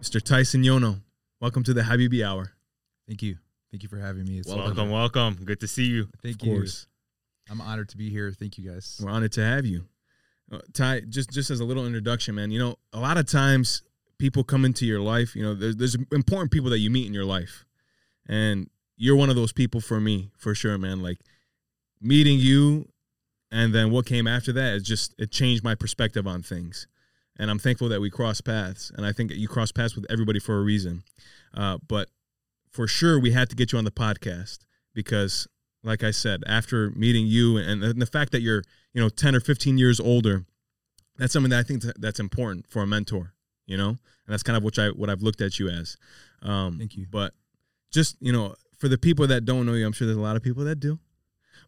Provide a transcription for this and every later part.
Mr. Tyson Yono. Welcome to the Habibi Hour. Thank you. Thank you for having me. It's a Welcome, pleasure. welcome. Good to see you. Thank Of you. course. I'm honored to be here. Thank you guys. We're honored to have you. Uh, Ty, just just as a little introduction, man. You know, a lot of times people come into your life. You know, there's, there's important people that you meet in your life, and you're one of those people for me, for sure, man. Like meeting you, and then what came after that is just it changed my perspective on things, and I'm thankful that we crossed paths. And I think you crossed paths with everybody for a reason. Uh, but for sure, we had to get you on the podcast because like I said, after meeting you and, and the fact that you're, you know, 10 or 15 years older, that's something that I think that's important for a mentor, you know? And that's kind of what I what I've looked at you as. Um Thank you. But just, you know, for the people that don't know you, I'm sure there's a lot of people that do.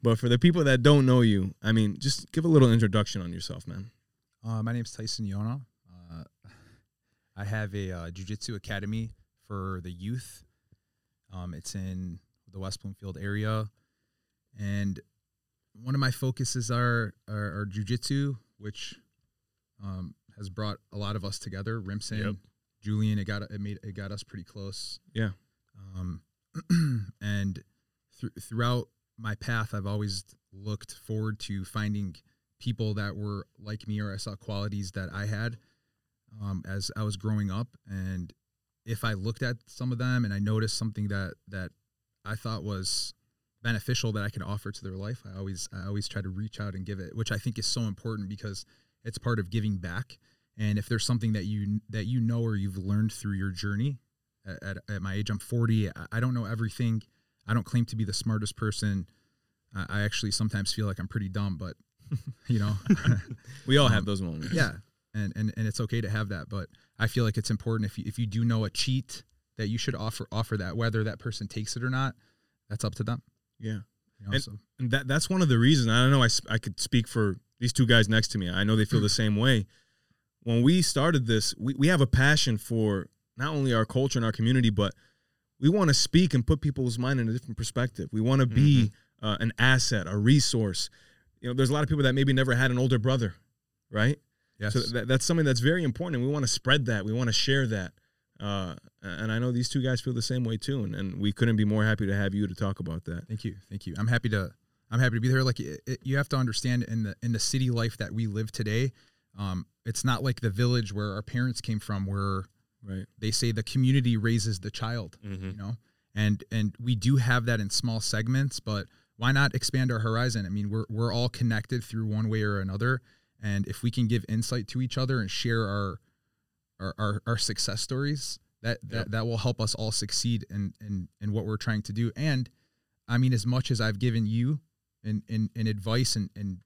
But for the people that don't know you, I mean, just give a little introduction on yourself, man. Uh, my is Tyson Yono. Uh, I have a uh, jiu-jitsu academy for the youth. Um, it's in the West Bloomfield area, and one of my focuses are are, are jiu-jitsu, which um, has brought a lot of us together. Rimson, Yep. Julian, it got it made it got us pretty close. Yeah. Um, and thr- throughout my path, I've always looked forward to finding people that were like me or I saw qualities that I had um, as I was growing up. And if I looked at some of them and I noticed something that that I thought was beneficial that I could offer to their life, I always I always try to reach out and give it, which I think is so important because it's part of giving back. And if there's something that you that you know or you've learned through your journey, at, at, at my age, I'm 40. I, don't know everything. I don't claim to be the smartest person. I actually sometimes feel like I'm pretty dumb, but you know, We all have those moments. yeah, and, and and it's okay to have that. But I feel like it's important if you if you do know a cheat that you should offer offer that whether that person takes it or not. That's up to them. Yeah. You know, And- so And that that's one of the reasons. I don't know. I, I could speak for these two guys next to me. I know they feel the same way. When we started this, we, we have a passion for not only our culture and our community, but we want to speak and put people's mind in a different perspective. We want to be uh, an asset, a resource. You know, there's a lot of people that maybe never had an older brother, right? yes, So that, that's something that's very important, and we want to spread that. We want to share that. Uh, and I know these two guys feel the same way too, and, and we couldn't be more happy to have you to talk about that. Thank you, thank you. I'm happy to I'm happy to be there. Like it, it- you have to understand in the in the city life that we live today, um, it's not like the village where our parents came from, where Right. they say the community raises the child. Mm-hmm. You know, and and we do have that in small segments, but why not expand our horizon? I mean, we're we're all connected through one way or another, and if we can give insight to each other and share our our our, our success stories, that that, Yep. that will help us all succeed in, in in what we're trying to do. And I mean, as much as I've given you in in, in advice and and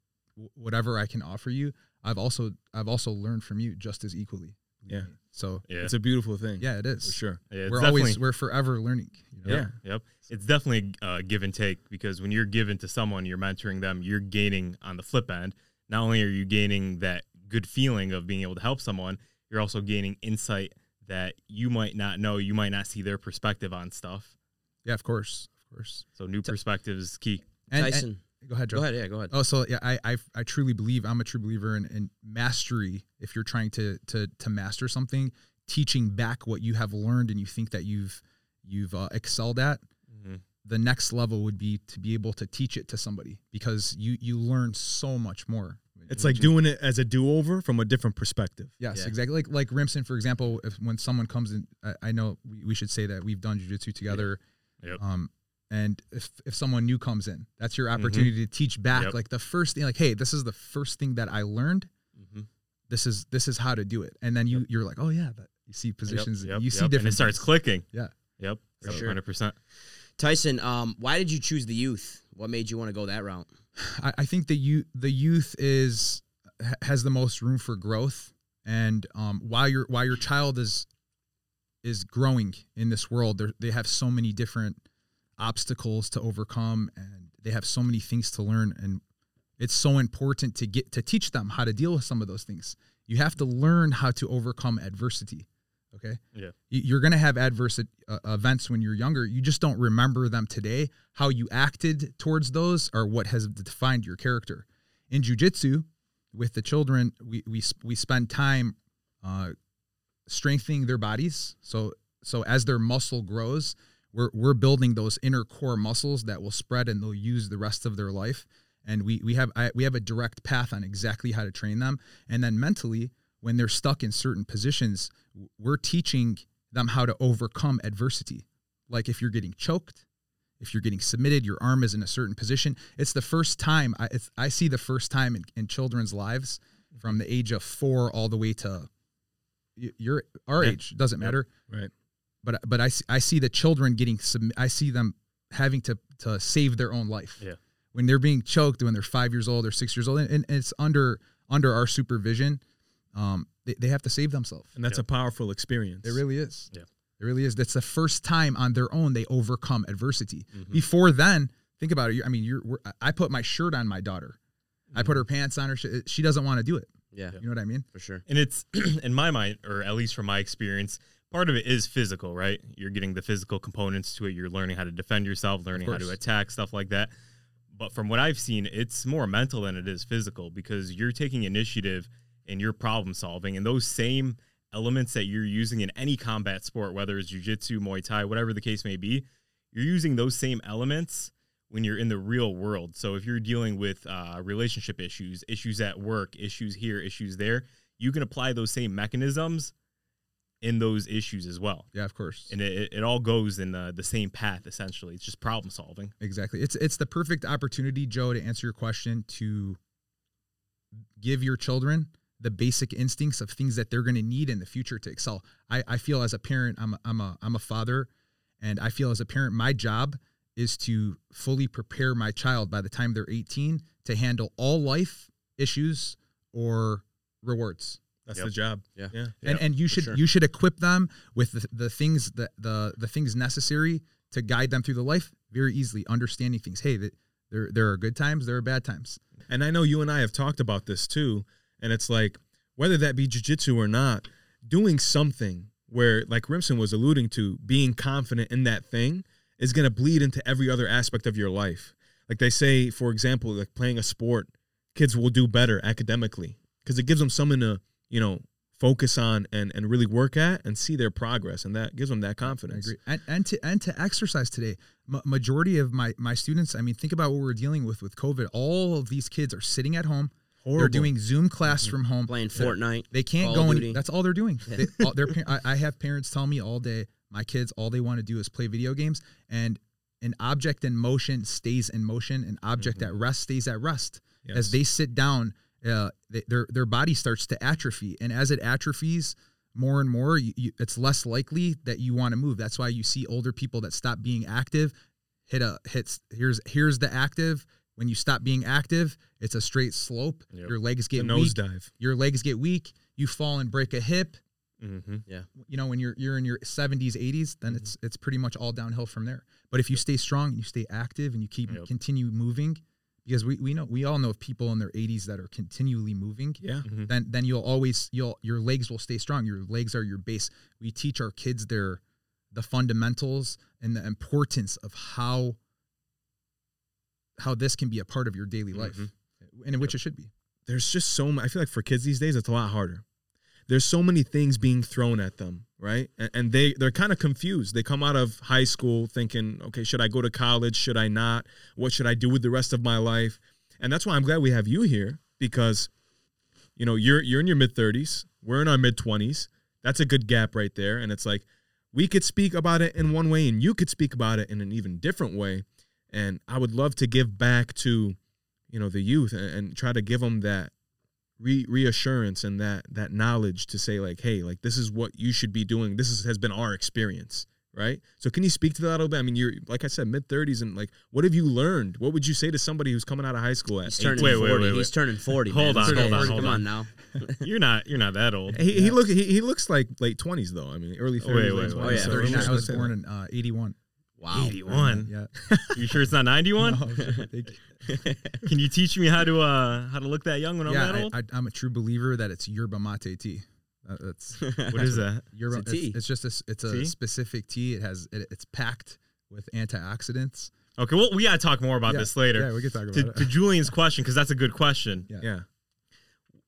whatever I can offer you, I've also I've also learned from you just as equally. Yeah. So Yeah. It's a beautiful thing. yeah, it is. For sure. yeah we're always we're forever learning. You know? Yeah. Yep. It's definitely a give and take because when you're giving to someone, you're mentoring them, you're gaining on the flip end. Not only are you gaining that good feeling of being able to help someone, you're also gaining insight that you might not know. You might not see their perspective on stuff. Yeah, of course, of course. So new perspective is key. And, and- Tyson, go ahead, Joe. go ahead. Yeah, go ahead. Oh, so yeah, I, I I truly believe I'm a true believer in, in mastery. If you're trying to to to master something, teaching back what you have learned and you think that you've you've uh, excelled at, Mm-hmm. the next level would be to be able to teach it to somebody because you you learn so much more. It's like doing it as a do over from a different perspective. Yes, Yeah. exactly. Like like Rimson, for example, if when someone comes in, I, I know we, we should say that we've done jujitsu together. Yep. Um, and if if someone new comes in, that's your opportunity to teach back. Yep. Like the first thing, like, hey, this is the first thing that I learned. Mm-hmm. This is this is how to do it. And then you you're like, oh yeah, that you see positions, Yep, you see yep. different. and it starts things. clicking. Yeah. Yep. For sure. 100% Tyson, um, why did you choose the youth? What made you want to go that route? I, I think the youth the youth is has the most room for growth, and um, while your while your child is is growing in this world, they have so many different obstacles to overcome, and they have so many things to learn, and it's so important to get to teach them how to deal with some of those things. You have to learn how to overcome adversity. Okay. Yeah. You- You're going to have adverse uh, events when you're younger. You just don't remember them today. How you acted towards those are what has defined your character. In jujitsu, with the children, we we we spend time uh, strengthening their bodies. So so as their muscle grows, we're we're building those inner core muscles that will spread and they'll use the rest of their life. And we we have I, we have a direct path on exactly how to train them. And then mentally, when they're stuck in certain positions, we're teaching them how to overcome adversity. Like if you're getting choked, if you're getting submitted, your arm is in a certain position. It's the first time I, it's, I see the first time in, in children's lives mm-hmm. from the age of four all the way to your our Yeah. age doesn't matter. Right. But but I see, I see the children getting sub, I see them having to to save their own life. Yeah. When they're being choked when they're five years old or six years old, and, and it's under under our supervision. Um, they, they have to save themselves. And that's Yeah. a powerful experience. It really is. Yeah. It really is. That's the first time on their own they overcome adversity. Mhm. Before then, think about it. I mean, you're. we're- I put my shirt on my daughter. I put her pants on her. She, she doesn't want to do it. Yeah, You know what I mean? for sure. And it's in my mind, or at least from my experience, part of it is physical, right? You're getting the physical components to it. You're learning how to defend yourself, learning how to attack, stuff like that. But from what I've seen, it's more mental than it is physical because you're taking initiative and you're problem solving, and those same elements that you're using in any combat sport, whether it's jujitsu, Muay Thai, whatever the case may be, you're using those same elements when you're in the real world. So if you're dealing with uh, relationship issues, issues at work, issues here, issues there, you can apply those same mechanisms in those issues as well. Yeah, of course. And it, it all goes in the, the same path essentially. It's just problem solving. Exactly. It's it's the perfect opportunity, Joe, to answer your question to give your children the basic instincts of things that they're going to need in the future to excel. I, I feel as a parent, I'm a, I'm a I'm a father, and I feel as a parent, my job is to fully prepare my child by the time they're 18 to handle all life issues or rewards. That's Yep. the job. Yeah. Yeah. and and you should sure. you should equip them with the, the things that the the things necessary to guide them through the life very easily understanding things hey that there there are good times there are bad times And I know you and I have talked about this too. And it's like, whether that be jujitsu or not, doing something where, like Rimson was alluding to, being confident in that thing is going to bleed into every other aspect of your life. Like they say, for example, like playing a sport, kids will do better academically because it gives them something to, you know, focus on and, and really work at and see their progress. And that gives them that I confidence. agree and and to and to exercise today Ma majority of my my students I mean think about what we're dealing with with COVID all of these kids are sitting at home Horrible. they're doing Zoom class mm-hmm. from home Playing They're- Fortnite. They can't Call go of any. That's all they're doing. They, all, their, I, I have parents tell me all day, my kids, all they want to do is play video games, and an object in motion stays in motion, an object mm-hmm. at rest stays at rest. Yes. As they sit down, uh, they, their their body starts to atrophy, and as it atrophies more and more, you, you, it's less likely that you want to move. That's why you see older people that stop being active hit a hits. Here's here's the active. When you stop being active, it's a straight slope. Yep. Your legs get weak nosedive. your legs get weak, you fall and break a hip. Mm-hmm. You know, when you're you're in your 70s, 80s, then it's it's pretty much all downhill from there. But if you stay strong and you stay active and you keep Yep. continue moving, because we, we know we all know of people in their 80s that are continually moving, Yeah. Mm-hmm. then then you'll always you'll your legs will stay strong. Your legs are your base. We teach our kids their the fundamentals and the importance of how how this can be a part of your daily life, Mhm. and in which it should be. there's just so much. I feel like for kids these days, it's a lot harder. There's so many things being thrown at them, right? And, and they they're kind of confused. They come out of high school thinking, okay, should I go to college? Should I not? What should I do with the rest of my life? And that's why I'm glad we have you here because, you know, you're you're in your mid 30s. We're in our mid 20s. That's a good gap right there. And it's like we could speak about it in one way, and you could speak about it in an even different way. And I would love to give back to you know the youth and, and try to give them that re- reassurance and that that knowledge to say like hey like this is what you should be doing this is, has been our experience right so can you speak to that a little bit i mean you're like i said mid 30s and like what have you learned what would you say to somebody who's coming out of high school at He's 18? turning Wait, wait, 40. wait, He's turning 40. Hold man. on, hold go. on, hold Come on. on now. You're not you're not that old. he, he look he, he looks like late 20s though i mean early 30s Wait, late wait, 20s, wait. Oh, yeah, so 39. I was born in uh, 81. Wow. 81. Yeah. You sure it's not 91? No, thank you. Can you teach me how to uh how to look that young when I'm that old? I, I, am a true believer that it's yerba mate tea. Uh, that's what is that? yerba. It's a tea. It's, just a, s- it's a Tea? specific tea. It has it, it's packed with antioxidants. Okay, well we gotta talk more about Yeah, this later. Yeah, we can talk to, about to it. To Julian's question, because that's a good question. Yeah. yeah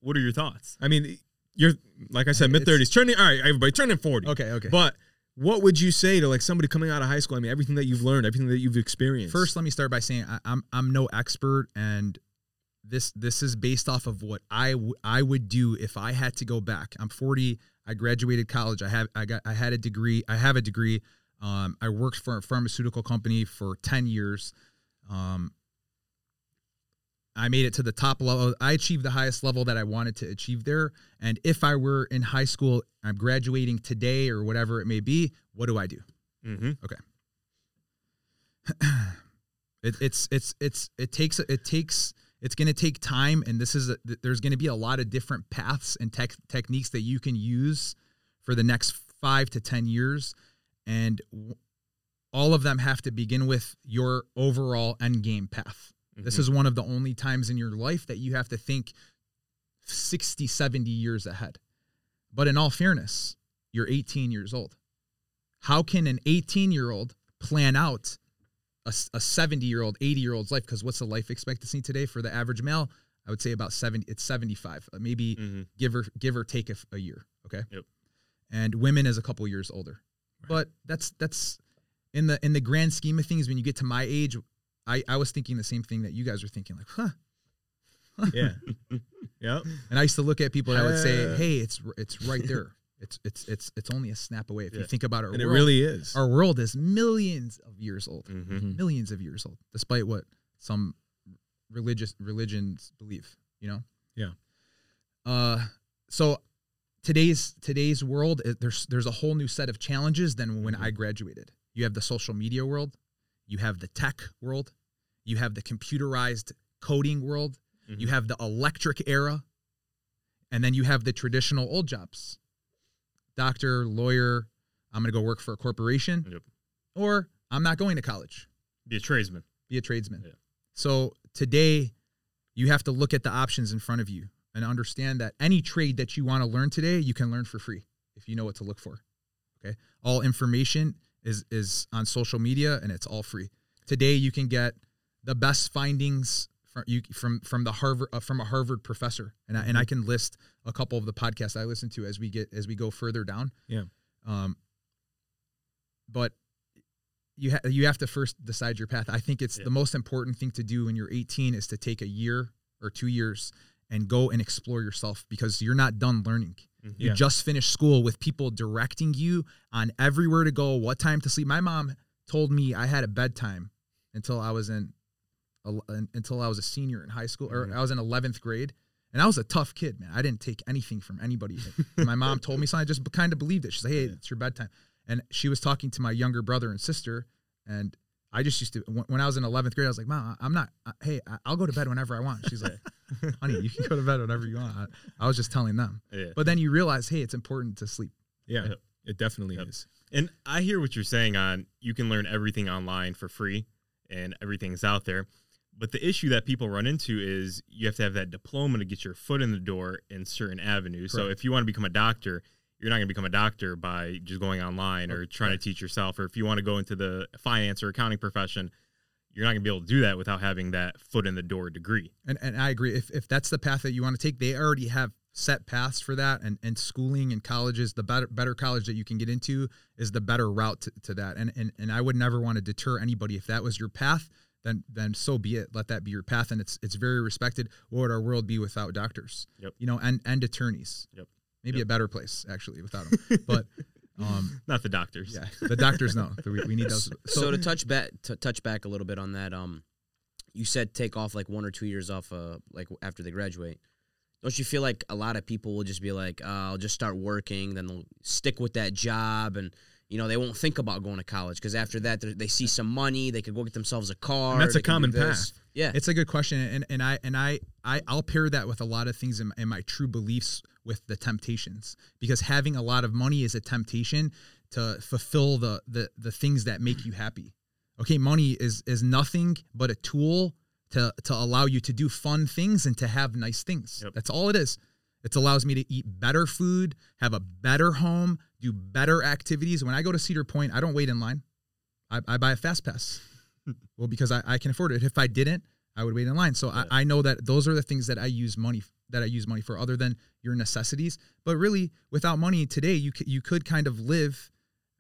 What are your thoughts? i mean you're like I said, mid thirties, turning. All right, everybody, turning forty. Okay, okay. But what would you say to like somebody coming out of high school? I mean, everything that you've learned, everything that you've experienced. First, let me start by saying I, I'm I'm no expert, and this this is based off of what I w- I would do if I had to go back. I'm 40. I graduated college. I have I got I had a degree. I have a degree. Um, I worked for a pharmaceutical company for 10 years. Um, I made it to the top level. I achieved the highest level that I wanted to achieve there. And if I were in high school, I'm graduating today or whatever it may be. What do I do? Mm-hmm. Okay. it, it's it's it's it takes it takes it's going to take time and this is a, there's going to be a lot of different paths and tech, techniques that you can use for the next 5 to 10 years and all of them have to begin with your overall end game path this is one of the only times in your life that you have to think 60 70 years ahead. But in all fairness you're 18 years old. How can an 18 year old plan out a, 70 year old 80 year old's life? Because what's the life expectancy today for the average male? I would say about 70 it's 75 uh, maybe Mm-hmm. give or give or take a year okay? Yep. and women is a couple years older. But that's that's in the in the grand scheme of things when you get to my age i i was thinking the same thing that you guys were thinking like huh yeah, yep. and i used to look at people and I would say hey it's it's right there it's it's it's it's only a snap away if you think about our And it really is. our world is millions of years old Mm-hmm. Mhm. millions of years old, despite what some religious religions believe. You know. Yeah. Uh, so today's today's world, there's there's a whole new set of challenges than when I graduated. You have the social media world, you have the tech world, you have the computerized coding world, you Mhm. have the electric era, and then you have the traditional old jobs. Doctor, lawyer, I'm going to go work for a corporation. Yep. Or I'm not going to college Be a tradesman. be a tradesman. Yeah. So today, you have to look at the options in front of you and understand that any trade that you want to learn today, you can learn for free if you know what to look for. Okay, all information is is on social media and it's all free. Today, you can get the best findings from you from from the Harvard uh, from a Harvard professor, and I, and I Mm-hmm. can list a couple of the podcasts I listen to as we get as we go further down. Yeah. Um. But you ha- you have to first decide your path. I think it's Yeah. the most important thing to do when you're 18 is to take a year or two years and go and explore yourself because you're not done learning. Mhm. You Yeah. just finished school with people directing you on everywhere to go, what time to sleep. My mom told me I had a bedtime until I was in until I was a senior in high school or Mhm. I was in 11th grade. And I was a tough kid, man. I didn't take anything from anybody. my mom told me something, I just kind of believed it. She's like, "Hey, it's your bedtime." And she was talking to my younger brother and sister, and I just used to when when I was in 11th grade, I was like, "Mom, I'm not. uh, Hey, I- I'll go to bed whenever I want." She's like, "Honey, you can go to bed whenever you want." I, I was just telling them, Yeah. but then you realize, hey, it's important to sleep. Yeah, Yep. it definitely Yep. is. And I hear what you're saying on you can learn everything online for free and everything's out there. But the issue that people run into is you have to have that diploma to get your foot in the door in certain avenues. So if you want to become a doctor, you're not going to become a doctor by just going online or trying to teach yourself. Or if you want to go into the finance or accounting profession, you're not going to be able to do that without having that foot in the door degree. And and I agree. If if that's the path that you want to take, they already have set paths for that. And and schooling and colleges, the better better college that you can get into is the better route to, to that. And and and I would never want to deter anybody if that was your path. Then then so be it. Let that be your path, and it's it's very respected. What would our world be without doctors? Yep. You know, and and attorneys. Yep. Maybe Yep. a better place actually without them. but um, Not the doctors. yeah, the doctors know we, we need those. So, to touch back to touch back a little bit on that, um, you said take off like one or two years off, uh, like after they graduate. Don't you feel like a lot of people will just be like, uh, I'll just start working, then they'll stick with that job, and you know they won't think about going to college because after that they're- see some money, they could go get themselves a car. And that's Oh, a they common path. Yeah, It's a good question, and and I and I I I'll pair that with a lot of things in, in my true beliefs with the temptations because having a lot of money is a temptation to fulfill the the the things that make you happy. Okay, money is is nothing but a tool to to allow you to do fun things and to have nice things. Yep. That's all it is. It allows me to eat better food, have a better home, do better activities. When I go to Cedar Point, I don't wait in line. I, I buy a fast pass. well, because I, I can afford it. If I didn't, I would wait in line. So Yeah. I, I know that those are the things that I use money that I use money for other than your necessities. But really, without money today, you c- you could kind of live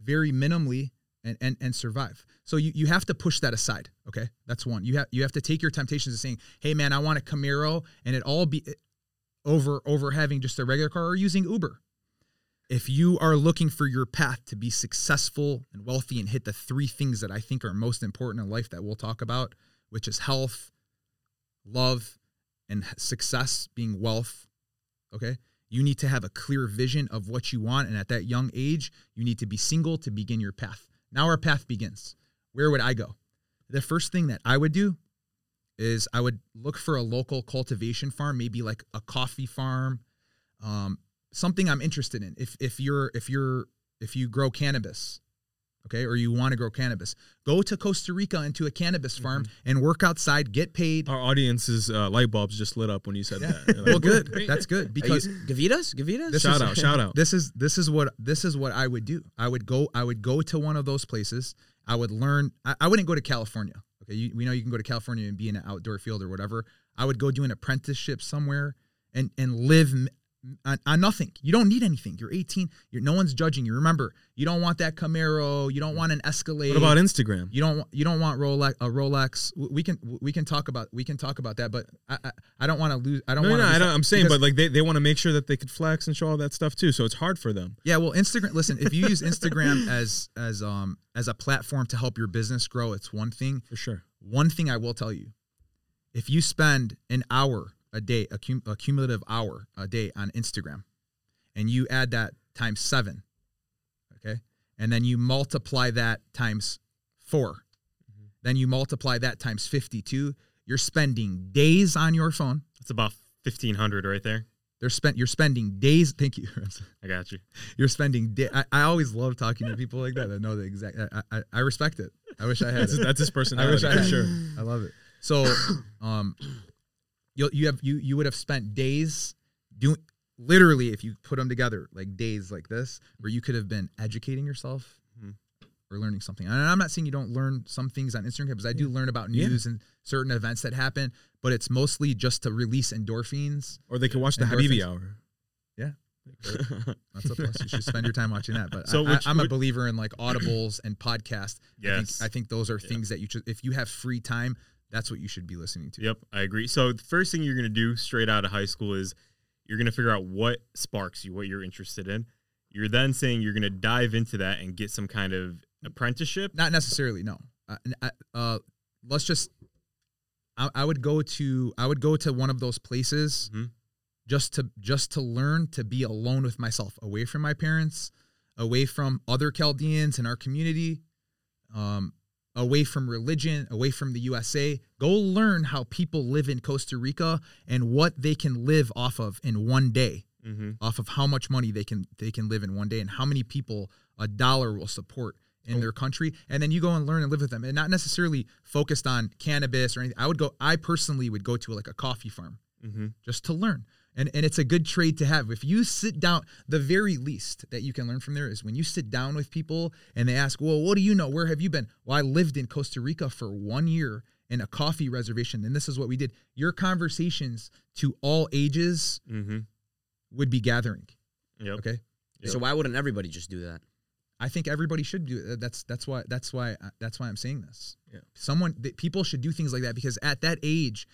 very minimally and and, and survive. So you, you have to push that aside. Okay, that's one. You have you have to take your temptations of saying, "Hey man, I want a Camaro," and it all be over over having just a regular car or using Uber. If you are looking for your path to be successful and wealthy and hit the three things that I think are most important in life that we'll talk about, which is health, love, and success being wealth, okay? You need to have a clear vision of what you want. And at that young age, you need to be single to begin your path. Now our path begins. Where would I go? The first thing that I would do is I would look for a local cultivation farm, maybe like a coffee farm, um, something I'm interested in. If if you're if you're if you grow cannabis, okay, or you want to grow cannabis, go to Costa Rica into a cannabis farm and work outside, get paid. Our audience's uh, light bulbs just lit up when you said Yeah. that. Like, Well, good. That's good because Gavitas? Gavitas? This shout is- out, shout out. this is this is what this is what I would do. I would go I would go to one of those places. I would learn. I, I wouldn't go to California. Okay, you, we know you can go to California and be in an outdoor field or whatever. I would go do an apprenticeship somewhere and and live m- on, on nothing. You don't need anything. You're 18. You're no one's judging you. Remember, you don't want that Camaro. You don't want an Escalade. What about Instagram? You don't you don't want Rolex a Rolex. We can we can talk about we can talk about that, but I I, I don't want to lose. I don't No, want no, to. I don't, I'm saying, but like they, they want to make sure that they could flex and show all that stuff too. So it's hard for them. Yeah, well, Instagram. Listen, if you use Instagram as as um as a platform to help your business grow, it's one thing. For sure. One thing I will tell you, if you spend an hour a day, a, cum- a cumulative hour a day on Instagram, and you add that times seven, okay, and then you multiply that times 4 then you multiply that times fifty-two. You're spending days on your phone. It's about fifteen hundred right there. They're spent. You're spending days. Thank you. I got you. You're spending. Day, I, I always love talking to people like that. that know the exact. I, I, I respect it. I wish I had That's, it. that's his I wish I had. sure. I love it. So, um, you you have you you would have spent days doing literally if you put them together like days like this where you could have been educating yourself Mhm. or learning something. And I'm not saying you don't learn some things on Instagram because I do learn about Yeah. news and certain events that happen, but it's mostly just to release endorphins. Or they can watch the Endorphins. Habibi hour. Yeah. That's a plus. You should spend your time watching that. But So I, am a believer in like audibles and podcasts. I think, Yes. I think those are Yeah. things that you should, if you have free time, that's what you should be listening to. Yep, I agree. So the first thing you're going to do straight out of high school is you're going to figure out what sparks you, what you're interested in. You're then saying you're going to dive into that and get some kind of apprenticeship. Not necessarily, no. Uh, uh, let's just. I, I would go to I would go to one of those places Mhm. just to just to learn to be alone with myself, away from my parents, away from other Chaldeans in our community, um, away from religion, away from the USA. Go learn how people live in Costa Rica and what they can live off of in one day Mm-hmm. off of how much money they can they can live in one day and how many people a dollar will support in their country and then you go and learn and live with them and not necessarily focused on cannabis or anything i would go i personally would go to like a coffee farm Mm-hmm. just to learn and and it's a good trade to have if you sit down the very least that you can learn from there is when you sit down with people and they ask well what do you know where have you been well i lived in costa rica for one year in a coffee reservation and this is what we did your conversations to all ages Mm-hmm. would be gathering Yep. okay So why wouldn't everybody just do that? I think everybody should do it. That's that's why that's why uh, that's why I'm saying this. Yeah. Someone that people should do things like that because at that age,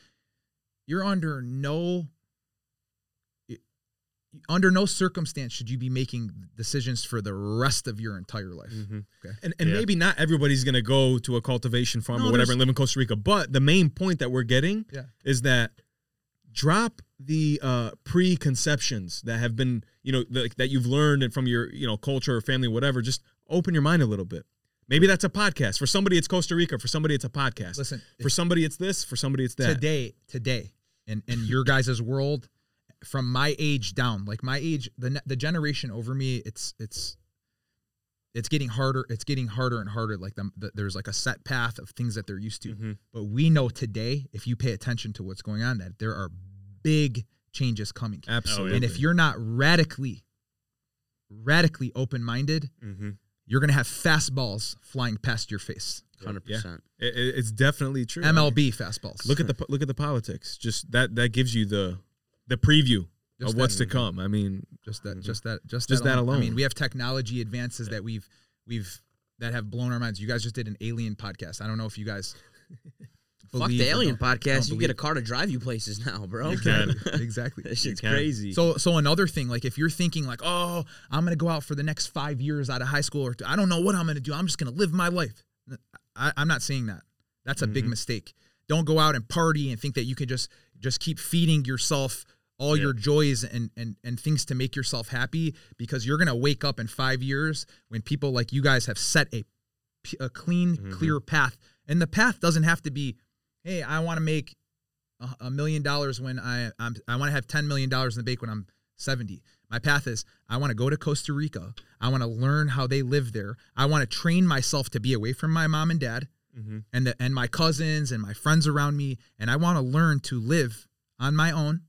you're under no under no circumstance should you be making decisions for the rest of your entire life. Mm-hmm. And, and Yeah. maybe not everybody's going to go to a cultivation farm No, or whatever and live in Costa Rica. But the main point that we're getting Yeah. is that drop the uh, preconceptions that have been, you know, that, that you've learned and from your, you know, culture or family, or whatever. Just open your mind a little bit. Maybe that's a podcast. For somebody, it's Costa Rica. For somebody, it's a podcast. Listen, for somebody, it's this. For somebody, it's that. today today in in your guys' world from my age down like my age the the generation over me it's it's it's getting harder it's getting harder and harder like them the, there's like a set path of things that they're used to Mm-hmm. but we know today if you pay attention to what's going on that there are big changes coming Absolutely. and if you're not radically radically open-minded Mm-hmm. you're going to have fastballs flying past your face Hundred percent. It- it- it's definitely true. MLB fastballs Look at the look at the politics. Just that that gives you the the preview Just of what's to come. I mean, just that Mhm. just that just, Just that I alone. mean, we have technology advances that we've we've that have blown our minds. You guys just did an alien podcast. I don't know if you guys Fuck the alien podcast. You get a car to drive you places now, bro. Exactly. that shit's crazy. So so another thing, like if you're thinking like, oh, I'm gonna go out for the next five years out of high school, or I don't know what I'm gonna do. I'm just gonna live my life. I, I'm not saying that. That's a big Mhm. mistake. Don't go out and party and think that you can just just keep feeding yourself all your joys and and and things to make yourself happy because you're gonna wake up in five years when people like you guys have set a a clean, Mhm. clear path, and the path doesn't have to be, hey, I want to make a- a million dollars when I I'm, I want to have ten million dollars in the bank when I'm 70. My path is I want to go to Costa Rica. I want to learn how they live there. I want to train myself to be away from my mom and dad Mm-hmm. and the, and my cousins and my friends around me and I want to learn to live on my own.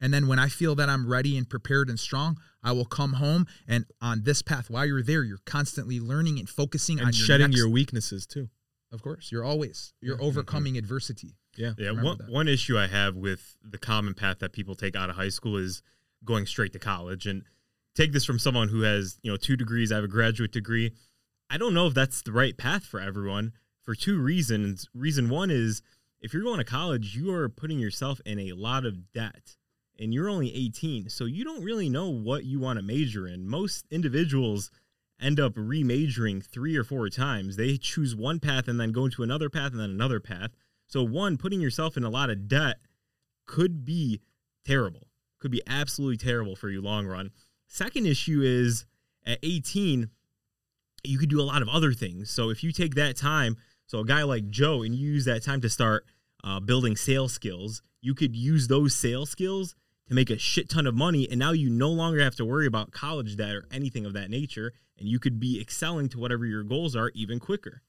And then when I feel that I'm ready and prepared and strong, I will come home and on this path while you're there, you're constantly learning and focusing on and your shedding next- your weaknesses too. Of course, you're always you're Yeah. overcoming adversity. Yeah, Remember one, that. one issue I have with the common path that people take out of high school is going straight to college. And take this from someone who has, you know, two degrees, I have a graduate degree. I don't know if that's the right path for everyone for two reasons. Reason one is if you're going to college, you are putting yourself in a lot of debt and you're only 18. So you don't really know what you want to major in. Most individuals end up remajoring three or four times. They choose one path and then go into another path and then another path. So one, putting yourself in a lot of debt could be terrible. Could be absolutely terrible for you long run. Second issue is at 18, you could do a lot of other things. So if you take that time, so a guy like Joe, and you use that time to start uh, building sales skills, you could use those sales skills to make a shit ton of money. And now you no longer have to worry about college debt or anything of that nature. And you could be excelling to whatever your goals are even quicker.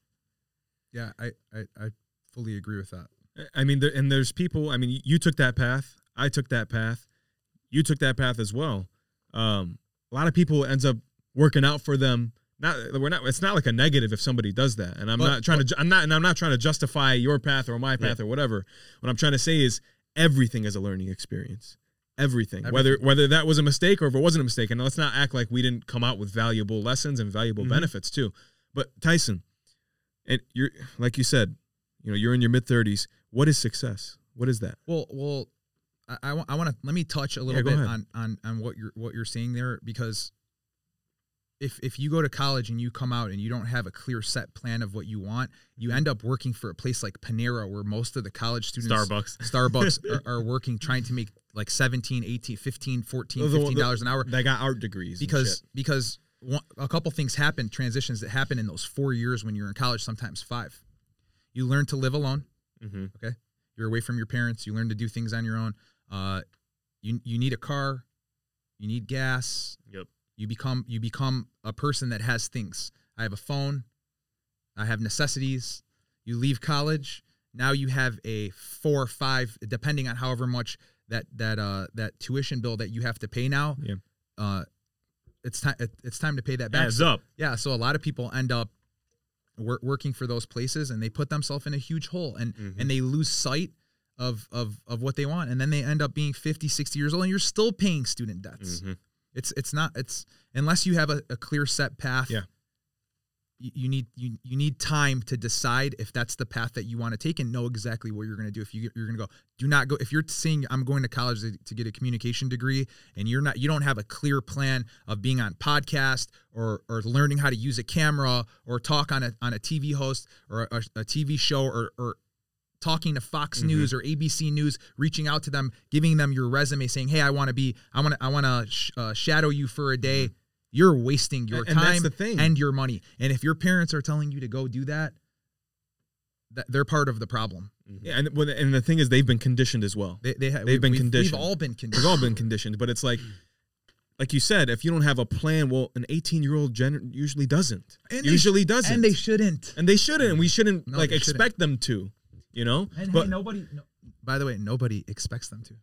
Yeah, I I, I fully agree with that. I mean, there, and there's people. I mean, you took that path. I took that path. You took that path as well. Um, a lot of people ends up working out for them. Not we're not. It's not like a negative if somebody does that. And I'm But- not trying to. I'm not. And I'm not trying to justify your path or my path or whatever. What I'm trying to say is everything is a learning experience. Everything, whether Everything. whether that was a mistake or if it wasn't a mistake, and let's not act like we didn't come out with valuable lessons and valuable Mhm. benefits too. But Tyson, and you're like you said, you know, you're in your mid 30s. What is success? What is that? Well, well, I, I, want to let me touch a little Yeah, bit ahead. on, on on what you're what you're saying there because if if you go to college and you come out and you don't have a clear set plan of what you want, you end up working for a place like Panera where most of the college students Starbucks. Starbucks are, are working trying to make like 17, 18, 15, 14, Those 15 the- dollars an hour They got art degrees because because one, a couple things happen transitions that happen in those 4 years when you're in college sometimes 5. You learn to live alone Mm-hmm. you're away from your parents you learn to do things on your own uh you you need a car you need gas Yep. You become you become a person that has things i have a phone i have necessities you leave college now you have a four or five depending on however much that that uh that tuition bill that you have to pay now Yeah. uh it's time it's time to pay that back Adds up. yeah, so a lot of people end up wor- working for those places and they put themselves in a huge hole and Mhm. and they lose sight of of of what they want and then they end up being 50, 60 years old and you're still paying student debts. Mhm. It's it's not it's unless you have a, a clear set path. Yeah. You, you need you you need time to decide if that's the path that you want to take and know exactly what you're going to do. If you you're going to go, do not go. If you're saying I'm going to college to, to get a communication degree and you're not you don't have a clear plan of being on podcast or or learning how to use a camera or talk on a on a TV host or a, a TV show or or talking to Fox Mhm. News or ABC News, reaching out to them, giving them your resume, saying, "Hey, I want to be, I want to, I want to sh- uh, shadow you for a day." You're wasting your And- and time thing. and your money. And if your parents are telling you to go do that, that they're part of the problem. Yeah, and when- and the thing is, they've been conditioned as well. They, they ha- They've been we've, conditioned. We've all been conditioned. We've all been conditioned, but it's like, like you said, if you don't have a plan, well, an 18 year old gen- usually doesn't. And they usually doesn't, and they shouldn't. and they shouldn't. And we shouldn't No, like they shouldn't. expect them to. You know, And but hey, nobody. No, by the way, nobody expects them to.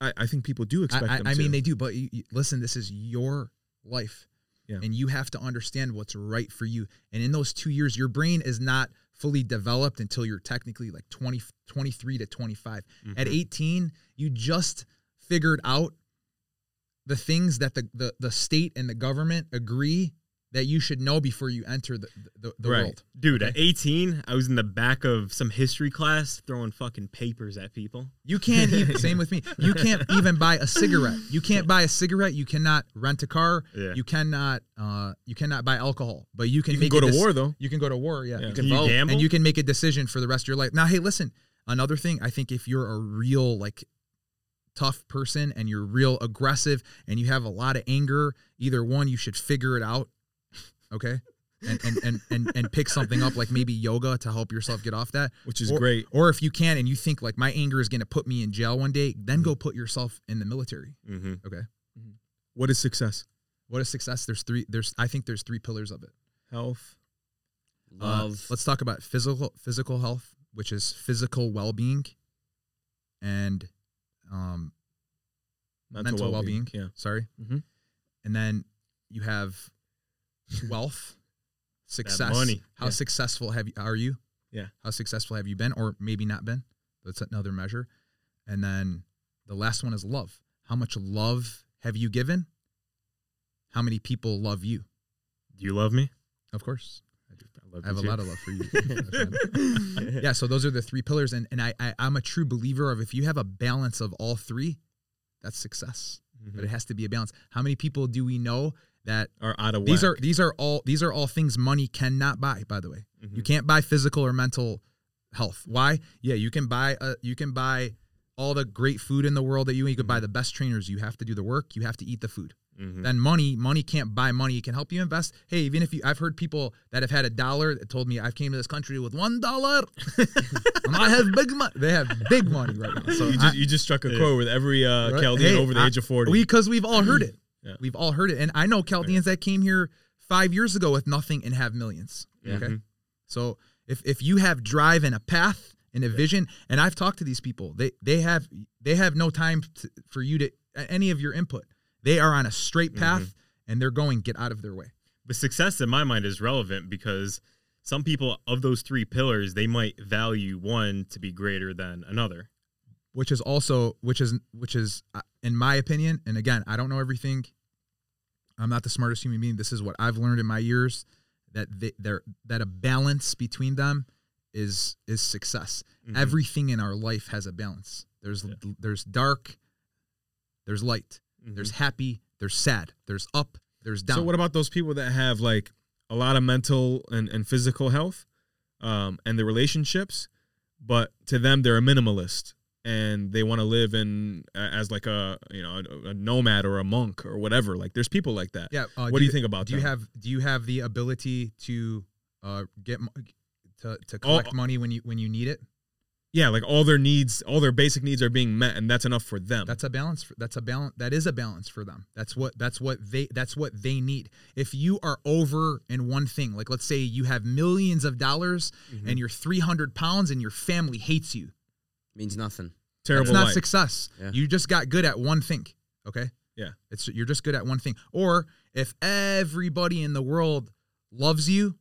I, I think people do expect I, them I to. mean, they do. But you, you- listen, this is your life. Yeah. And you have to understand what's right for you. And in those two years, your brain is not fully developed until you're technically like 20, 23 to 25. At Mm-hmm. 18, you just figured out the things that the, the, the state and the government agree that you should know before you enter the, the, the Right. world. Dude, at 18, I was in the back of some history class throwing fucking papers at people. You can't even same with me. You can't even buy a cigarette. You can't buy a cigarette. You cannot rent a car. Yeah. You cannot uh you cannot buy alcohol. But you can You can make go to dec- war though. You can go to war, yeah. Yeah. You Can can you vote gamble? and you can make a decision for the rest of your life. Now, hey, listen, another thing, I think if you're a real like tough person and you're real aggressive and you have a lot of anger, either one, you should figure it out. Okay? And and and and, and pick something up like maybe yoga to help yourself get off that. Which is Or- great. Or if you can and you think like my anger is going to put me in jail one day, then go put yourself in the military. Mm-hmm. Okay. What is success? What is success? There's three there's I think there's three pillars of it. Health. Uh, Love. let's talk about physical physical health, which is physical well-being and um mental, well-being. Yeah. Sorry. Mhm. And then you have wealth, success. money. How Yeah. successful have you are you? Yeah. How successful have you been or maybe not been? That's another measure. And then the last one is love. How much love have you given? How many people love you? Do you love me? Of course. I, love I have a lot of love for you. yeah, so those are the three pillars, and and I, I I'm a true believer of if you have a balance of all three, that's success. Mm-hmm. But it has to be a balance. How many people do we know that Are out of these whack. are these are all these are all things money cannot buy? By the way, Mhm. you can't buy physical or mental health. Why? Yeah, you can buy a, you can buy all the great food in the world that you you could buy the best trainers. You have to do the work. You have to eat the food Mhm. then money money can't buy money it can help you invest hey even if you i've heard people that have had a dollar that told me i've came to this country with one dollar and i have big money they have big money right now so you, I- just, you just struck a chord with every uh. Chaldean Hey, over the I- age of 40. we because we've all heard it Yeah. we've all heard it and i know chaldeans that came here five years ago with nothing and have millions Yeah. okay Mhm. so if if you have drive and a path and a vision and i've talked to these people they they have they have no time to, for you to any of your input they are on a straight path and they're going get out of their way But success in my mind is relevant because some people of those three pillars, they might value one to be greater than another. Which is also which is which is uh, in my opinion and again i don't know everything. I'm not the smartest human being. This is what i've learned in my years that they, they're that a balance between them is is success. Mhm. everything in our life has a balance. There's there's dark there's light. Mhm. there's happy there's sad. There's up there's down. So what about those people that have like a lot of mental and, and physical health um, and the relationships, but to them they're a minimalist and they want to live in as like a you know a, a nomad or a monk or whatever. Like there's people like that. yeah uh, what do you think about do you have do you have the ability to uh get to, to All- collect money when you when you need it Yeah, like all their needs, all their basic needs are being met, and that's enough for them. That's a balance. For, that's a balance. That is a balance for them. That's what. That's what they. That's what they need. If you are over in one thing, like let's say you have millions of dollars Mm-hmm. and you're 300 pounds and your family hates you, means nothing. terrible that's not life. success. Yeah. You just got good at one thing. Okay. Yeah. It's you're just good at one thing. Or if everybody in the world loves you,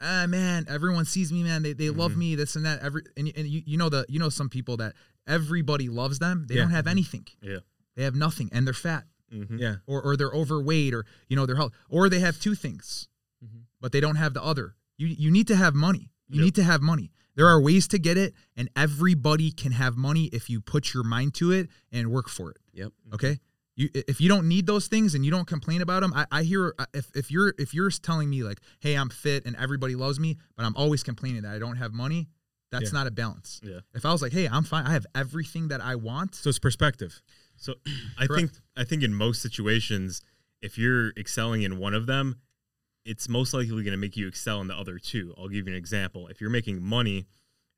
ah man, everyone sees me, man. They, they love Mm-hmm. me, this and that. Every and, and you, you know the you know some people that everybody loves them. They Yeah. don't have anything. Yeah. They have nothing and they're fat Mhm. Yeah, or, or they're overweight or you know they're health or they have two things Mhm. but they don't have the other you you need to have money you Yep. need to have money there are ways to get it and everybody can have money if you put your mind to it and work for it Yep. okay you if you don't need those things and you don't complain about them i, I hear uh, if, if you're if you're telling me like hey i'm fit and everybody loves me but i'm always complaining that i don't have money that's Yeah. not a balance Yeah. if i was like hey i'm fine i have everything that i want so it's perspective. So I think I think in most situations, if you're excelling in one of them, it's most likely going to make you excel in the other two. I'll give you an example. If you're making money,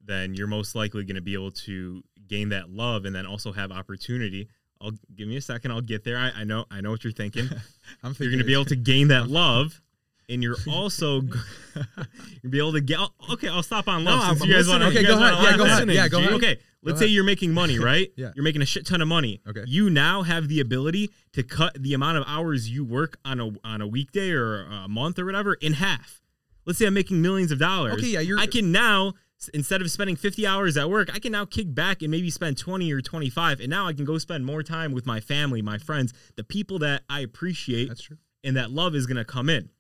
then you're most likely going to be able to gain that love and then also have opportunity. I'll give me a second. I'll get there. I, I know. I know what you're thinking. i'm you're going to be able to gain that love, and you're also g- you'll be able to get. oh, Okay, I'll stop on love No, since I'm you guys want to. Okay, go ahead. Yeah, go ahead. Yeah, go ahead. Okay, let's say you're making money, right? Yeah. You're making a shit ton of money. Okay. You now have the ability to cut the amount of hours you work on a on a weekday or a month or whatever in half. Let's say I'm making millions of dollars. Okay, yeah, you're- I can now Instead of spending 50 hours at work, I can now kick back and maybe spend 20 or 25. And now I can go spend more time with my family, my friends, the people that I appreciate That's true. and that love is going to come in.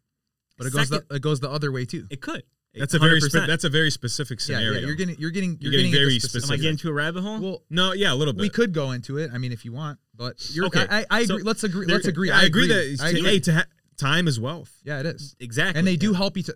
But it goes the, it goes the other way too. It could. That's a very spe- that's a very specific Yeah, scenario. yeah, yeah, you're getting you're getting you're, You're getting into very specific- Am I getting to a rabbit hole? Well, no, yeah, a little bit. we could go into it. I mean, if you want, but you're Okay, I, I so agree. let's agree. Let's agree. I agree, that I agree. hey, to ha- time is wealth. yeah, it is. exactly. and they do help each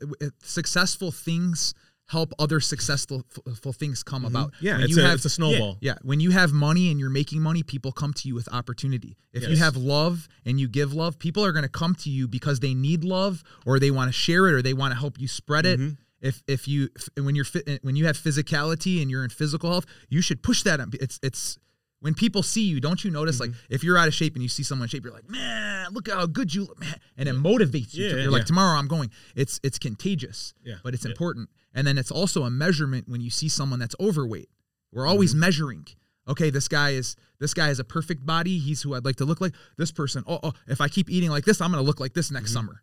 successful things help other successful f- things come about Mm-hmm. Yeah, when it's you a, have it's a snowball. yeah when you have money and you're making money people come to you with opportunity if you have love and you give love people are going to come to you because they need love or they want to share it or they want to help you spread it Mm-hmm. If if you f- when you're fit when you have physicality and you're in physical health you should push that up. it's it's when people see you, don't you notice like Mm-hmm. if you're out of shape and you see someone in shape, you're like, man, look how good you look, man, and it motivates you. Yeah, to, you're like, tomorrow I'm going. It's it's contagious, Yeah. but it's Yeah. important. And then it's also a measurement when you see someone that's overweight. We're always Mm-hmm. measuring. Okay, this guy is this guy is a perfect body. He's who I'd like to look like. This person, oh, oh if I keep eating like this, I'm gonna look like this next summer.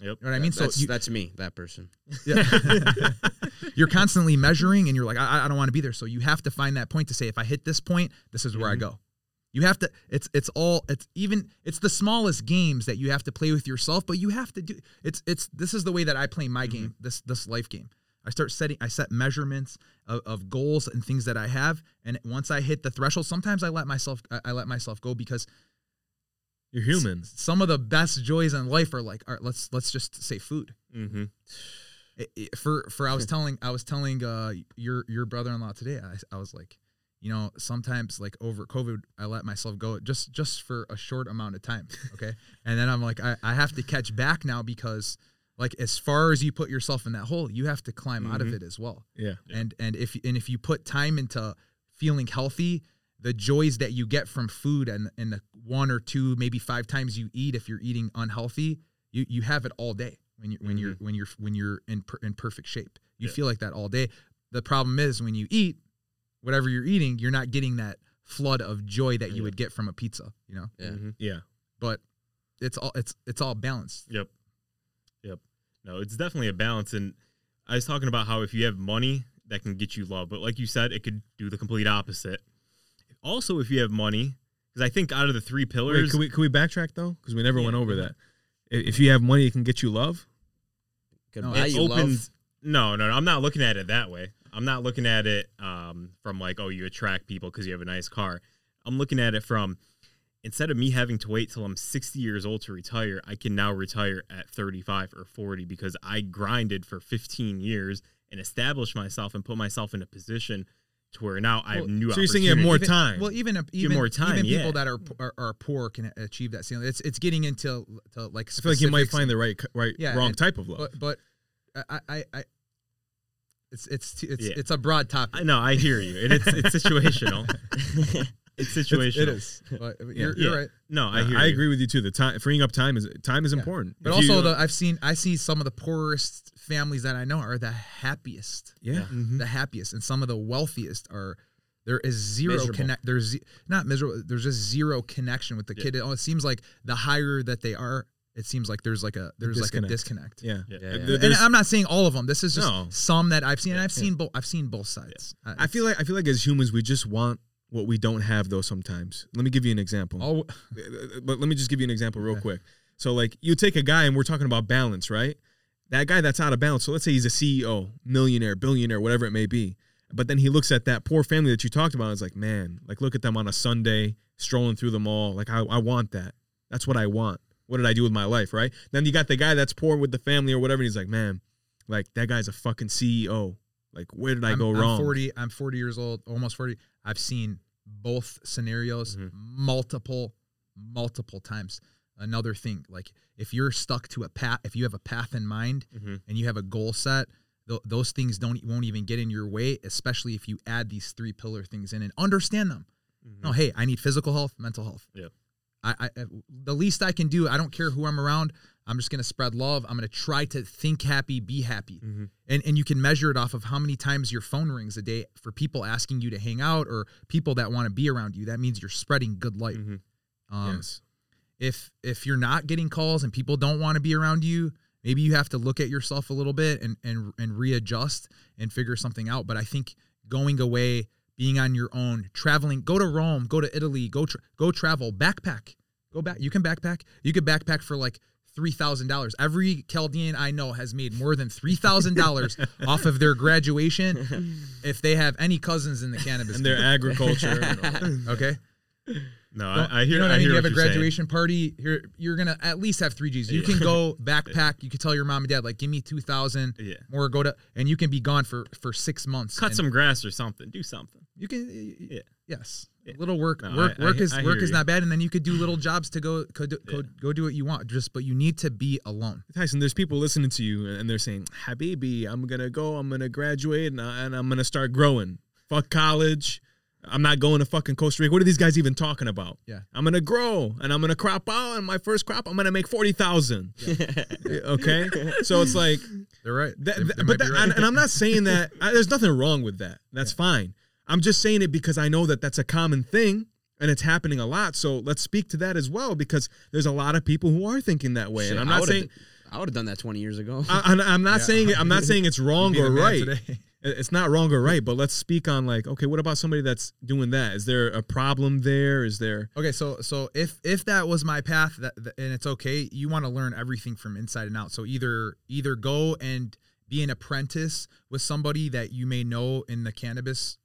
Yep. You know what I mean? that's, so you, that's me, that person. yeah. you're constantly measuring and you're like, I, I don't want to be there. So you have to find that point to say, if I hit this point, this is where I mm-hmm. go. You have to, it's, it's all, it's even, it's the smallest games that you have to play with yourself, but you have to do, it's, it's, this is the way that I play my mm-hmm. game, this, this life game. I start setting, I set measurements of, of goals and things that I have. And once I hit the threshold, sometimes I let myself, I, I let myself go because You're human. some of the best joys in life are like, all right, let's, let's just say food Mm-hmm. it- it- for for I was telling I was telling uh your your brother-in-law today I, I was like you know sometimes like over covid I let myself go just just for a short amount of time okay and then I'm like I, I have to catch back now because like as far as you put yourself in that hole you have to climb out of Mhm. it as well Yeah. and and if and if you put time into feeling healthy the joys that you get from food and and the one or two maybe five times you eat if you're eating unhealthy you you have it all day when you when you're when you're when you're in per, in perfect shape you Yeah. feel like that all day the problem is when you eat whatever you're eating you're not getting that flood of joy that you Yeah. would get from a pizza you know Yeah. Mm-hmm. Yeah. but it's all it's it's all balanced Yep. Yep. No, it's definitely a balance. And I was talking about how if you have money, that can get you love. But like you said, it could do the complete opposite. Also, if you have money, because I think out of the three Wait, pillars, can we can we backtrack though? Because we never Yeah, went over that. If you have money, it can get you love. Could No, it you love. opens. No, no, no, I'm not looking at it that way. I'm not looking at it um, from like, oh, you attract people because you have a nice car. I'm looking at it from instead of me having to wait till I'm 60 years old to retire, I can now retire at 35 or 40 because I grinded for 15 years and established myself and put myself in a position to where now I have Well, new so you're saying you have more time. Well, even even more time, even people yeah. that are, are are poor can achieve that ceiling. It's it's getting into to like. I feel like you might find the right right Yeah, wrong and- type of love. but but I I, I it's it's it's Yeah. it's a broad topic. I know, I hear you. And it's it's situational. it's It's- situational. it is. But you're, Yeah. you're right. No, I I, hear I you. agree with you too. The time freeing up time is time is Yeah. important. But If also, you- the, I've seen I see some of the poorest families that I know are the happiest, yeah. Mhm. the happiest, and some of the wealthiest are. There is zero Miserable. connect. There's ze- not miserable. There's just zero connection with the Yeah. kid. It, it seems like the higher that they are, it seems like there's like a there's like a disconnect. disconnect. Yeah. Yeah. Yeah, Uh, yeah. and I'm not saying all of them. This is just No. some that I've seen, and I've Yeah. seen both. I've seen both sides. Uh, I feel like I feel like as humans we just want what we don't have though sometimes. Let me give you an example. Oh, but let me just give you an example real Okay. quick. So like you take a guy and we're talking about balance, right? That guy that's out of balance. So let's say he's a CEO, millionaire, billionaire, whatever it may be. But then he looks at that poor family that you talked about and is like, man, like look at them on a Sunday strolling through the mall. Like I, I want that. That's what I want. What did I do with my life, right? Then you got the guy that's poor with the family or whatever. And he's like, man, like that guy's a fucking CEO. Like where did I I'm, go I'm wrong? 40. I'm 40 years old, almost 40. I've seen both scenarios Mm-hmm. Mhm. multiple, multiple times. Another thing, like if you're stuck to a path, if you have a path in mind Mhm. and you have a goal set, th- those things don't won't even get in your way. Especially if you add these three pillar things in and understand them. Mhm. No, hey, I need physical health, mental health. Yep. I, I I- the least I can do. I don't care who I'm around. I'm just gonna spread love. I'm gonna try to think happy, be happy, Mhm. and and you can measure it off of how many times your phone rings a day for people asking you to hang out or people that want to be around you. That means you're spreading good light. Mhm. Um, yes. If if you're not getting calls and people don't want to be around you, maybe you have to look at yourself a little bit and and and readjust and figure something out. But I think going away, being on your own, traveling, go to Rome, go to Italy, go tra- go travel, backpack, go back. You can backpack. You could backpack for like three thousand dollars. Every Chaldean I know has made more than three thousand dollars off of their graduation if they have any cousins in the cannabis. and their agriculture. and all that. okay. No, Don't- I, I hear. you know I, I mean? hear You have a you're saying. graduation party. Here, you're gonna at least have three G's. You can go backpack. You can tell your mom and dad like, give me two thousand. Yeah. Or go to, and you can be gone for for six months. Cut some grass or something. Do something. You can. Yeah. Yes. Yeah. A little work. No, work. I- work is work is you. not bad, and then you could do little jobs to go go do, go, Yeah. go do what you want. Just but you need to be alone. Tyson, there's people listening to you and they're saying, Habibi, I'm going to go, I'm going to graduate, and, I, and I'm going to start growing. Fuck college. I'm not going to fucking Costa Rica. What are these guys even talking about? Yeah. I'm going to grow and I'm going to crop out. And my first crop, I'm going to make 40,000. okay. So it's like, They're right. that, They- they but that, right. and, I'm not saying that I, there's nothing wrong with that. That's fine. I'm just saying it because I know that that's a common thing and it's happening a lot. So let's speak to that as well because there's a lot of people who are thinking that way. Shit, and I'm not saying I would have done that 20 years ago. I, I'm- I'm not Yeah. saying I'm not saying it's wrong or right. It's not wrong or right, but let's speak on like, okay, what about somebody that's doing that? Is there a problem there? Is there? Okay, so so if if that was my path, that- and it's okay, you want to learn everything from inside and out. So either either go and be an apprentice with somebody that you may know in the cannabis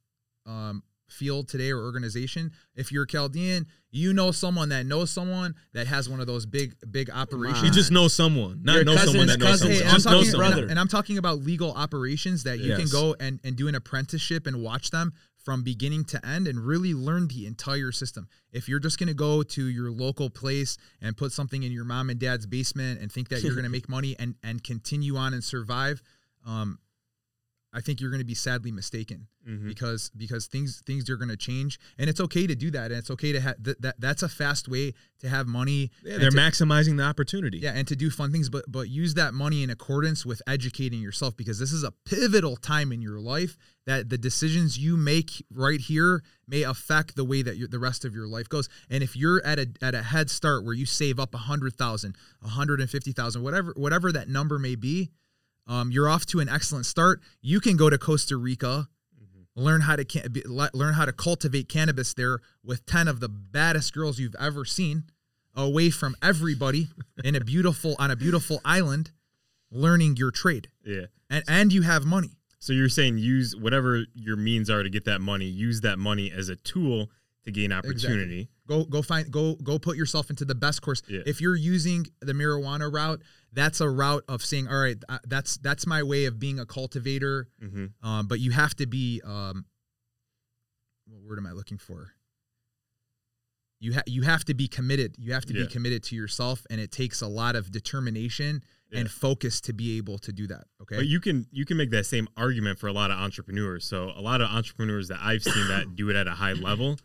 um, field today or organization. If you're a Chaldean, you know someone that knows someone that has one of those big big operations. You just know someone, not Your know someone that knows cousin. someone. Hey, and I'm Just know talking, someone. and, and I'm talking about legal operations that you can go and, and do an apprenticeship and watch them from beginning to end and really learn the entire system. If you're just going to go to your local place and put something in your mom and dad's basement and think that you're going to make money and, and continue on and survive, um, I think you're going to be sadly mistaken Mhm. because because things things are going to change and it's okay to do that and it's okay to have th- that that's a fast way to have money Yeah, they're to- maximizing the opportunity. yeah, and to do fun things, but but use that money in accordance with educating yourself because this is a pivotal time in your life that the decisions you make right here may affect the way that your, the rest of your life goes. And if you're at a at a head start where you save up a hundred thousand, a hundred and fifty thousand, whatever whatever that number may be, um, you're off to an excellent start. You can go to Costa Rica. Learn how to can- learn how to cultivate cannabis there with ten of the baddest girls you've ever seen away from everybody in a beautiful on a beautiful island learning your trade Yeah. and and you have money So you're saying use whatever your means are to get that money. Use that money as a tool to gain opportunity. Go go find go go put yourself into the best course Yeah. if you're using the marijuana route that's a route of saying all right that's that's my way of being a cultivator hmm um, but you have to be um, what word am i looking for you ha- you have to be committed you have to Yeah. be committed to yourself and it takes a lot of determination Yeah. and focus to be able to do that okay But you can you can make that same argument for a lot of entrepreneurs. So a lot of entrepreneurs that I've seen that do it at a high level,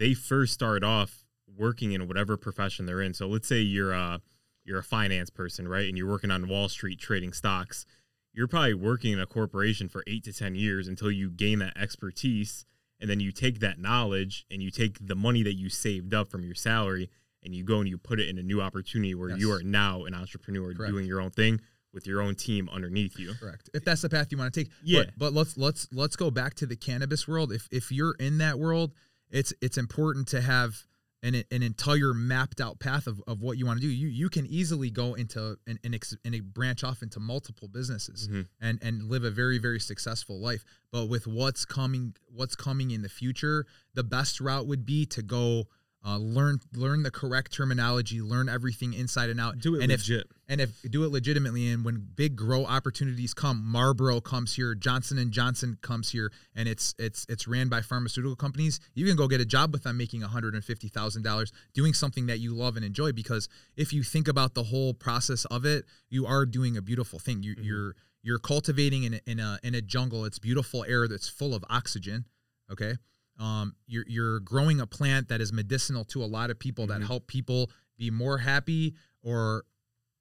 they first start off working in whatever profession they're in. So let's say you're a you're a finance person, right? And you're working on Wall Street trading stocks. You're probably working in a corporation for 8 to 10 years until you gain that expertise and then you take that knowledge and you take the money that you saved up from your salary and you go and you put it in a new opportunity where you are now an entrepreneur Correct. doing your own thing with your own team underneath you. correct if that's the path you want to take Yeah. but, but let's let's let's go back to the cannabis world if if you're in that world it's it's important to have an, an entire mapped out path of, of what you want to do you you can easily go into and and, ex, and branch off into multiple businesses Mhm. and and live a very very successful life but with what's coming what's coming in the future the best route would be to go uh, learn learn the correct terminology learn everything inside and out. Do it and if legit. and if do it legitimately and when big grow opportunities come marlboro comes here johnson and johnson comes here and it's it's it's ran by pharmaceutical companies you can go get a job with them making $150000 doing something that you love and enjoy because if you think about the whole process of it you are doing a beautiful thing. You, you're you're cultivating in a, in a in a jungle. It's beautiful air that's full of oxygen okay um, you're you're growing a plant that is medicinal to a lot of people that Mhm. help people be more happy or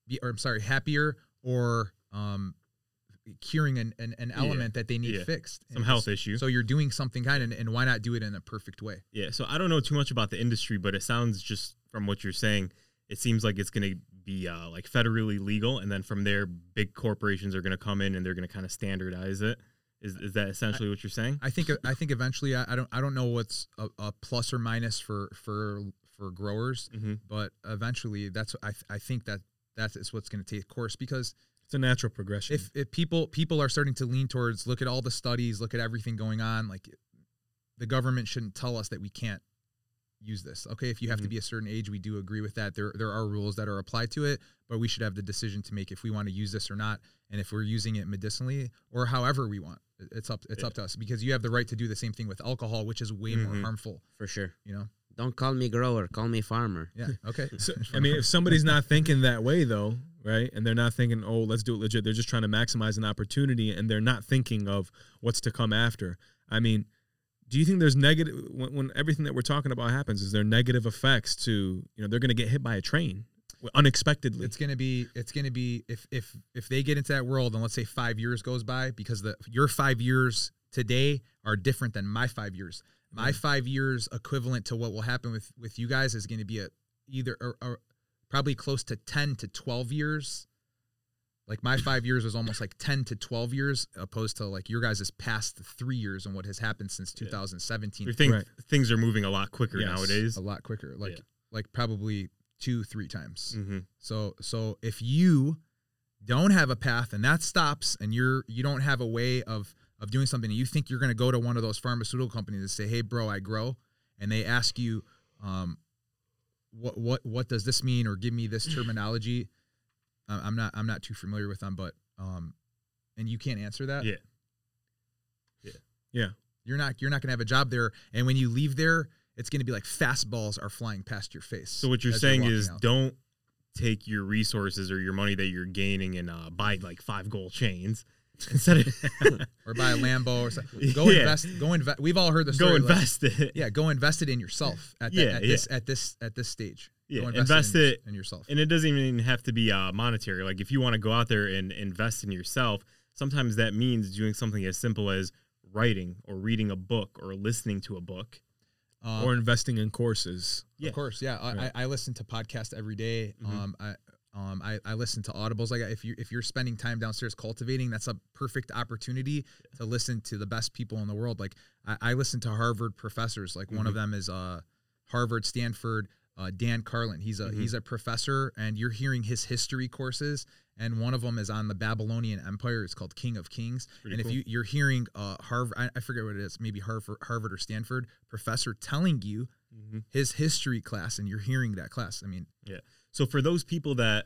be or I'm sorry happier or um, curing an, an, an Yeah. element that they need Yeah. fixed Some And health issue. so you're doing something kind of and why not do it in a perfect way Yeah, so I don't know too much about the industry, but it sounds just from what you're saying, it seems like it's going to be uh, like federally legal, and then from there, big corporations are going to come in and they're going to kind of standardize it. Is, is that essentially what you're saying? I think I think eventually I, I don't I don't know what's a, a plus or minus for for for growers, Mm-hmm. but eventually that's I I think that that is what's going to take course because It's a natural progression. if if people people are starting to lean towards look at all the studies, look at everything going on, like the government shouldn't tell us that we can't use this. Okay, if you have to Mhm. be a certain age, we do agree with that. There there are rules that are applied to it, but we should have the decision to make if we want to use this or not, and if we're using it medicinally or however we want. It- It's up it's up to us because you have the right to do the same thing with alcohol, which is way more Mhm. harmful. for sure. You know? Don't call me grower, call me farmer. Yeah. Okay. So, I mean, if somebody's not thinking that way, though, right, and they're not thinking, "Oh, let's do it legit," they're just trying to maximize an opportunity, and they're not thinking of what's to come after. I mean, do you think there's negative when, when everything that we're talking about happens? Is there negative effects to you know they're going to get hit by a train unexpectedly? it's gonna be it's gonna be if if if they get into that world and let's say five years goes by because the your five years today are different than my five years my mm. five years equivalent to what will happen with with you guys is going to be a either or, or probably close to 10 to 12 years like my five years was almost like 10 to 12 years opposed to like your guys' is past three years and what has happened since Yeah. 2017 You think Right. things are moving a lot quicker Yes. nowadays? a lot quicker like Yeah. like probably two three times Mm-hmm. so so if you don't have a path and that stops and you're you don't have a way of of doing something and you think you're going to go to one of those pharmaceutical companies and say, "Hey bro, I grow." And they ask you um what what what does this mean or give me this terminology. I'm not I'm not too familiar with them, but um and you can't answer that. yeah Yeah. Yeah. You're not you're not going to have a job there and when you leave there, it's going to be like fastballs are flying past your face. So what you're saying walking is out. don't take your resources or your money that you're gaining and uh, buy like five gold chains instead of or buy a Lambo or something. Go Yeah. invest. Go invest. We've all heard the go story. like- invest it. yeah, go invest it in yourself at, the, Yeah, at this at this at this stage. Yeah, go invest in, it- in yourself. And it doesn't even have to be uh, monetary. Like if you want to go out there and invest in yourself, sometimes that means doing something as simple as writing or reading a book or listening to a book. Um, or investing in courses. Yeah. Of course, yeah. I, Right. I, I listen to podcasts every day. Mhm. Um, I um, I, I listen to audibles. Like if you if you're spending time downstairs cultivating, that's a perfect opportunity to listen to the best people in the world. Like I, I listen to Harvard professors. Like one of them is uh Harvard, Stanford, uh, Dan Carlin. He's a Mhm. he's a professor, and you're hearing his history courses. And one of them is on the Babylonian Empire. It's called King of Kings. Pretty and cool. if you you're hearing uh Harvard, I, I forget what it is, maybe Harvard, Harvard or Stanford professor telling you Mm-hmm. his history class and you're hearing that class. I mean, yeah. So for those people that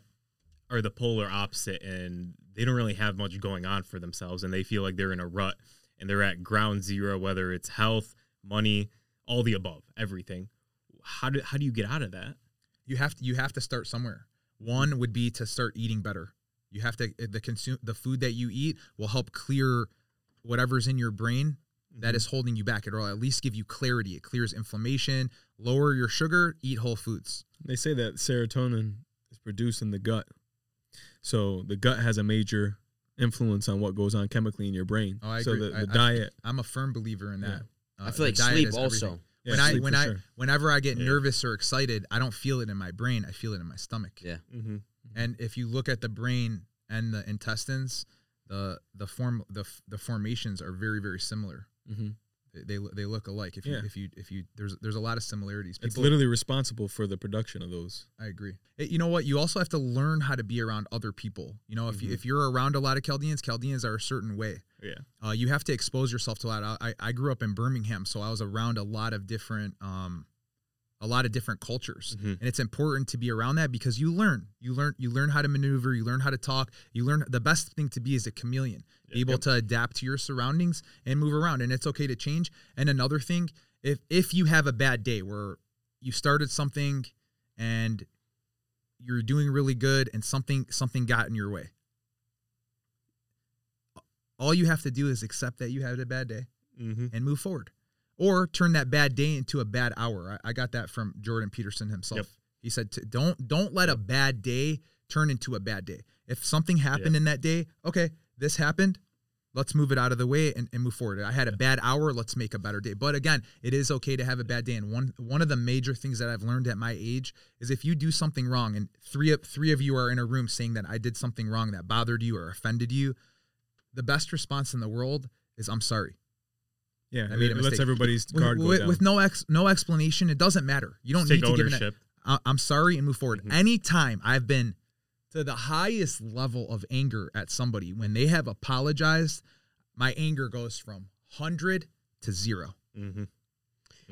are the polar opposite and they don't really have much going on for themselves and they feel like they're in a rut and they're at ground zero, whether it's health, money, all the above, everything. How do how do you get out of that? you have to you have to start somewhere. One would be to start eating better. You have to the consume the food that you eat will help clear whatever's in your brain that is holding you back. It'll at least give you clarity. It clears inflammation, lower your sugar, eat whole foods. They say that serotonin is produced in the gut. So the gut has a major influence on what goes on chemically in your brain. Oh, I so agree. the, the I- diet. I'm a firm believer in that. Uh, I feel like sleep also. everything. Yeah, when I when I sure. whenever I get Yeah. nervous or excited, I don't feel it in my brain. I feel it in my stomach. Yeah. Mm-hmm. And if you look at the brain and the intestines, the the form the the formations are very very similar. hmm They they, look alike. If you Yeah. if you if you there's there's a lot of similarities. It's literally responsible for the production of those. I agree. Eh, You know what? You also have to learn how to be around other people. You know, if you, Mhm. if you're around a lot of Chaldeans, Chaldeans are a certain way. Yeah. Uh, you have to expose yourself to a lot. I, I grew up in Birmingham, so I was around a lot of different um, a lot of different cultures, Mhm. and it's important to be around that because you learn. You learn. You learn how to maneuver. You learn how to talk. You learn. The best thing to be is a chameleon, be able Yep. to adapt to your surroundings and move around. And it's okay to change. And another thing, if if you have a bad day where you started something and you're doing really good and something something got in your way all you have to do is accept that you had a bad day Mm-hmm. and move forward or turn that bad day into a bad hour i, I got that from jordan peterson himself Yep. he said to, don't don't let a bad day turn into a bad day if something happened in that day okay this happened let's move it out of the way and, and move forward. I had a bad hour, let's make a better day. But again, it is okay to have a bad day. And one one of the major things that I've learned at my age is if you do something wrong, and three of three of you are in a room saying that I did something wrong that bothered you or offended you, the best response in the world is I'm sorry. Yeah, I made a it lets mistake. everybody's With, guard go with, down. with no ex no explanation, it doesn't matter. You don't Take need to give an ownership. I- I'm sorry and move forward. Mhm. Anytime I've been to the highest level of anger at somebody when they have apologized, my anger goes from 100 to 0. Mm-hmm.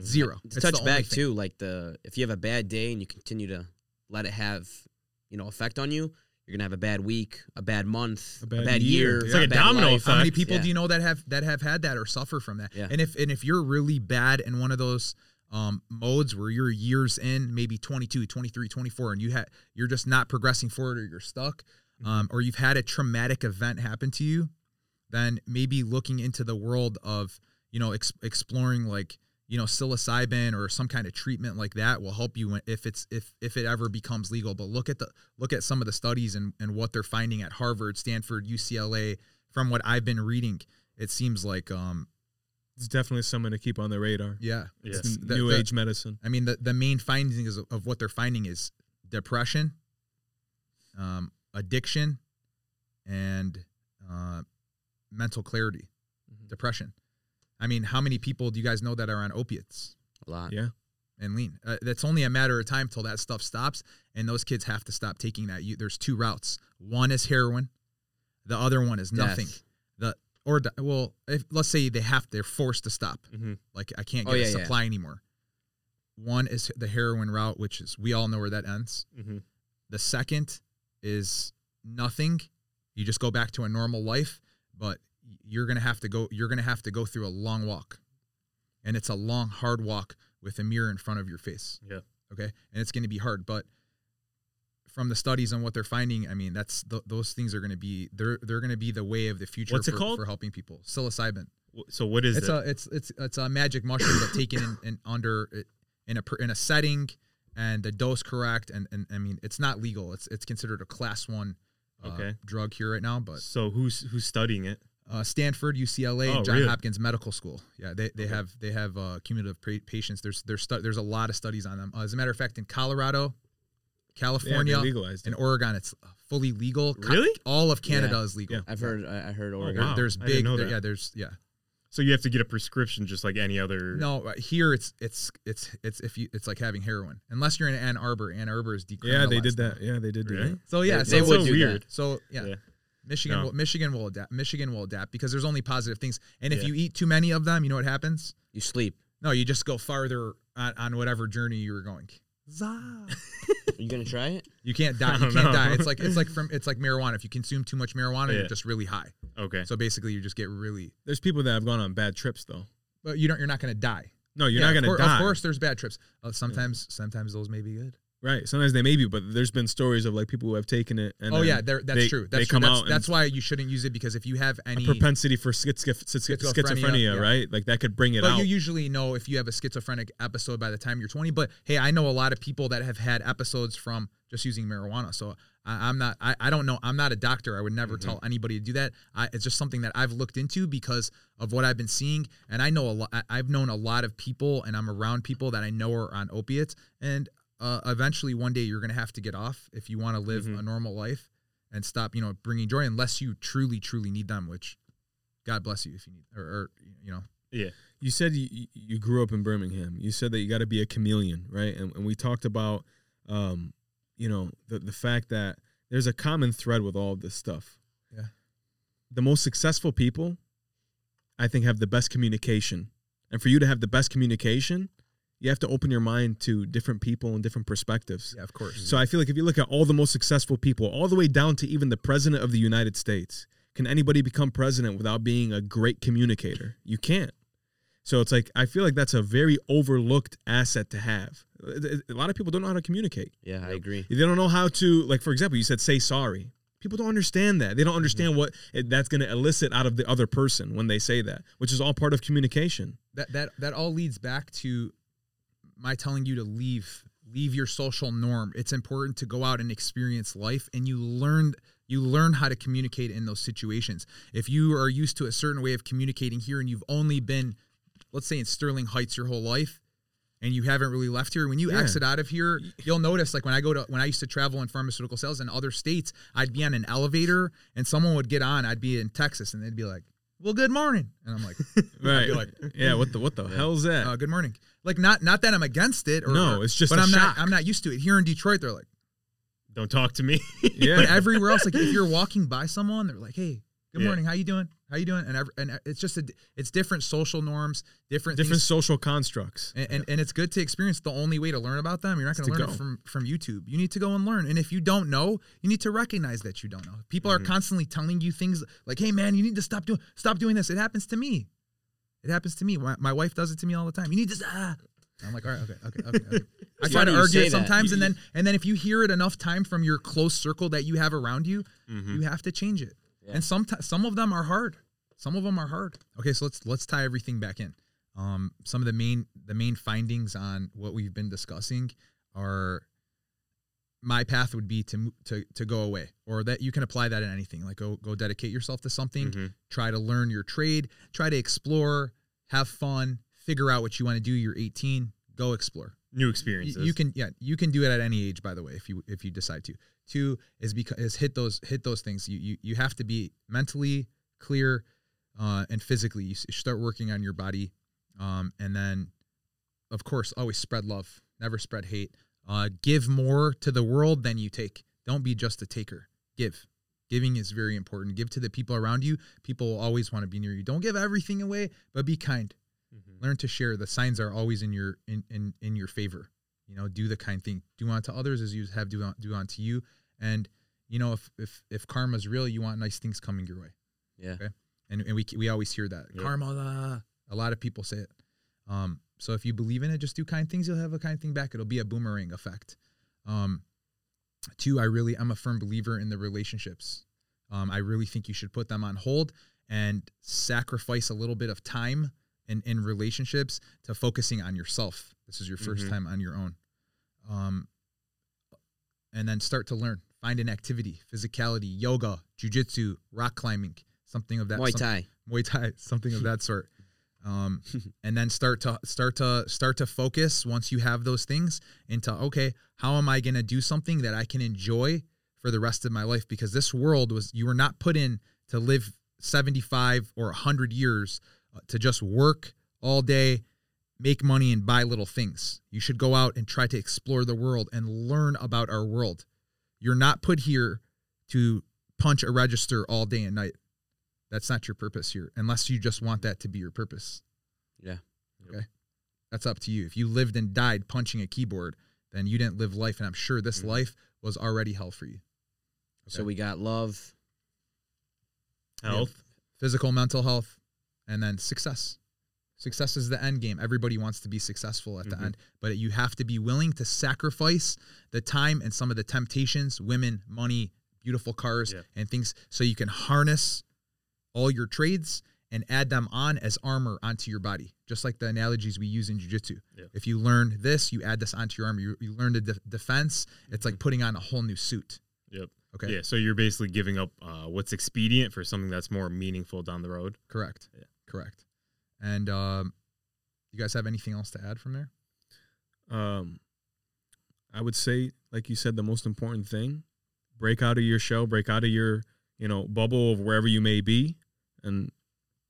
Zero. to It's the touch only back thing. too, like the if you have a bad day and you continue to let it have, you know, effect on you, you're gonna have a bad week, a bad month, A a bad bad, year. year. It's like a bad domino life. How many people Yeah. do you know that have that have had that or suffer from that? Yeah. And if and if you're really bad in one of those um, modes where you're years in, maybe 22, 23, 24, and you had you're just not progressing forward or you're stuck, Mm-hmm. um, or you've had a traumatic event happen to you, then maybe looking into the world of you know ex- exploring like you know psilocybin or some kind of treatment like that will help you if it's if if it ever becomes legal. But look at the look at some of the studies and and what they're finding at Harvard, Stanford, UCLA. From what I've been reading, it seems like um it's definitely someone to keep on the radar. yeah Yeah. It's the- new the- age medicine. I mean, the, the main findings of, of what they're finding is depression, um, addiction, and uh, mental clarity. Mhm. Depression. I mean, how many people do you guys know that are on opiates A lot. Yeah. and lean? Uh, that's only a matter of time till that stuff stops, and those kids have to stop taking that. You, there's two routes. One is heroin, the other one is nothing. Death. The or di- well, if, let's say they have they're forced to stop. Mm-hmm. Like I can't Oh, get yeah, a yeah. supply anymore. One is the heroin route, which is we all know where that ends. Mm-hmm. The second is nothing. You just go back to a normal life, but you're gonna have to go. You're gonna have to go through a long walk, and it's a long, hard walk with a mirror in front of your face. Yeah. Okay, and it's gonna be hard, but from the studies and what they're finding, I mean, that's th- those things are gonna be they're they're gonna be the way of the future. What's it for, called? for helping people? Psilocybin So what is it's it? a it's it's it's a magic mushroom but taken in, in under in a in a setting and the dose correct and, and I mean it's not legal it's it's considered a class one uh, Okay. drug here right now but so who's who's studying it? Uh, Stanford UCLA Oh, and John really? Hopkins Medical School yeah they, they Okay. have they have uh, cumulative pa- patients there's there's stu- there's a lot of studies on them uh, as a matter of fact in Colorado California they legalized and. Oregon it's fully legal Co- Really? all of Canada Yeah. is legal Yeah. I've heard. I I heard Oh, Oregon. There- wow. there's I didn't big know there- that. yeah there's yeah So you have to get a prescription just like any other. No, uh, here it's it's it's it's if you it's like having heroin. Unless you're in Ann Arbor, Ann Arbor is decriminalized. Yeah, they did that. Yeah, they did Really? that. So yeah, They- so, they so do weird. so yeah, Yeah. Michigan No. will Michigan will adapt. Michigan will adapt because there's only positive things. And if Yeah. you eat too many of them, you know what happens? You sleep. No, you just go farther on, on whatever journey you were going. Zah. Are you gonna try it? You can't die. You can't know. die. It's like it's like from it's like marijuana. If you consume too much marijuana, Yeah. you're just really high. Okay. So basically, you just get really. There's people that have gone on bad trips though. But you don't. You're not going to die. No, you're Yeah, not gonna cour- die. Of course, there's bad trips. Uh, sometimes, sometimes those may be good. Right. Sometimes they may be, but there's been stories of like people who have taken it and oh yeah, that's they- true. they That's true. come That's, out that's why you shouldn't use it because if you have a any, propensity for schiz- schiz- schiz- Schizophrenia, schizophrenia, yeah. right? Like that could bring it but out. you usually know if you have a schizophrenic episode by the time you're 20. But hey, I know a lot of people that have had episodes from just using marijuana. So I, I'm not. I, I don't know. I'm not a doctor. I would never Mm-hmm. tell anybody to do that. I, it's just something that I've looked into because of what I've been seeing, and I know a lot. I've known a lot of people, and I'm around people that I know are on opiates, and uh, eventually one day you're going to have to get off if you want to live Mm-hmm. Mhm. a normal life and stop, you know, bringing joy unless you truly, truly need them. Which, God bless you if you need, or, or you know, Yeah. you said you, you- you grew up in Birmingham. You said that you got to be a chameleon, right? And, and we talked about, um, you know, the the fact that there's a common thread with all of this stuff. Yeah. The most successful people, I think, have the best communication. And for you to have the best communication, you have to open your mind to different people and different perspectives. yeah, of course. So I feel like if you look at all the most successful people, all the way down to even the president of the United States, can anybody become president without being a great communicator? You can't. So it's like I feel like that's a very overlooked asset to have. A lot of people don't know how to communicate. Yeah, I agree. They don't know how to like for example, you said say sorry. People don't understand that. They don't Mm-hmm. understand what it, that's going to elicit out of the other person when they say that, which is all part of communication. that that that all leads back to my telling you to leave leave your social norm it's important to go out and experience life and you learn You learn how to communicate in those situations. If you are used to a certain way of communicating here and you've only been, let's say, in Sterling Heights your whole life, and you haven't really left here, when you Yeah. exit out of here, you'll notice like when I go to when I used to travel in pharmaceutical sales in other states, I'd be on an elevator and someone would get on. I'd be in Texas and they'd be like, "Well, good morning," and I'm like, Right. like- yeah. What the what the hell's that? uh, "Good morning." Like not not that I'm against it. Or, No, it's just but I'm shock. not I'm not used to it. Here in Detroit, they're like. Don't talk to me. yeah. But everywhere else, like if you're walking by someone, they're like, "Hey, good Yeah. morning. How you doing? How you doing?" And every, and it's just a, it's different social norms, different different things, social constructs. and, and and it's good to experience. The only way to learn about them, you're not going to learn it go. from from YouTube. You need to go and learn. And if you don't know, you need to recognize that you don't know. People Mm-hmm. are constantly telling you things like, "Hey, man, you need to stop doing stop doing this." It happens to me. It happens to me. My, my wife does it to me all the time. You need to. Ah. I'm like, all right, okay, okay, okay. okay. I try to argue it that. sometimes, and then and then if you hear it enough time from your close circle that you have around you, Mhm. you have to change it. Yeah. And some some of them are hard. Some of them are hard. Okay, so let's let's tie everything back in. Um, some of the main the main findings on what we've been discussing are my path would be to to to go away, or that you can apply that in anything. Like go go dedicate yourself to something. Mhm. Try to learn your trade. Try to explore. Have fun. Figure out what you want to do. You're 18. Go explore. New experiences. You can yeah, you can do it at any age by the way if you if you decide to. Two is because is hit those hit those things. You you you have to be mentally clear uh and physically you start working on your body um and then of course always spread love, never spread hate. Uh give more to the world than you take. Don't be just a taker. Give. Giving is very important. Give to the people around you. People will always want to be near you. Don't give everything away, but be kind. Learn to share. The signs are always in your in in, in your favor. You know do the kind thing. Do unto others as you have do, un- do unto you. And you know if if if karma's real you want nice things coming your way. Yeah. okay? And, and we we always hear that. Yep. karma a lot of people say it. Um so if you believe in it just do kind things. You'll have a kind thing back. It'll be a boomerang effect. Um two i really i'm a firm believer in the relationships. Um i really think you should put them on hold and sacrifice a little bit of time in, in relationships to focusing on yourself. This is your 1st Mhm. time on your own. Um, and then start to learn. Find an activity, physicality, yoga, jujitsu, rock climbing, something of that. Muay Thai. Muay Thai, something of that sort. Um, and then start to start to start to focus once you have those things into okay, how am I going to do something that I can enjoy for the rest of my life? Because this world was you were not put in to live seventy five or hundred years to just work all day, make money, and buy little things. You should go out and try to explore the world and learn about our world. You're not put here to punch a register all day and night. That's not your purpose here, unless you just want that to be your purpose. Yeah. Okay. That's up to you. If you lived and died punching a keyboard, then you didn't live life. And I'm sure this Mhm. life was already hell for you. So we got love. Health. Physical, mental health, and then success. Success is the end game. Everybody wants to be successful at the Mhm. end, but you have to be willing to sacrifice the time and some of the temptations, women, money, beautiful cars, Yeah. and things so you can harness all your trades and add them on as armor onto your body, just like the analogies we use in jujitsu. Yeah. If you learn this, you add this onto your armor. You, you learn the de- defense. It's like putting on a whole new suit. Yep. Okay. Yeah. So you're basically giving up uh, what's expedient for something that's more meaningful down the road. Correct. Yeah. Correct. And um, you guys have anything else to add from there? Um, I would say, like you said, the most important thing: break out of your shell, break out of your you know bubble of wherever you may be, and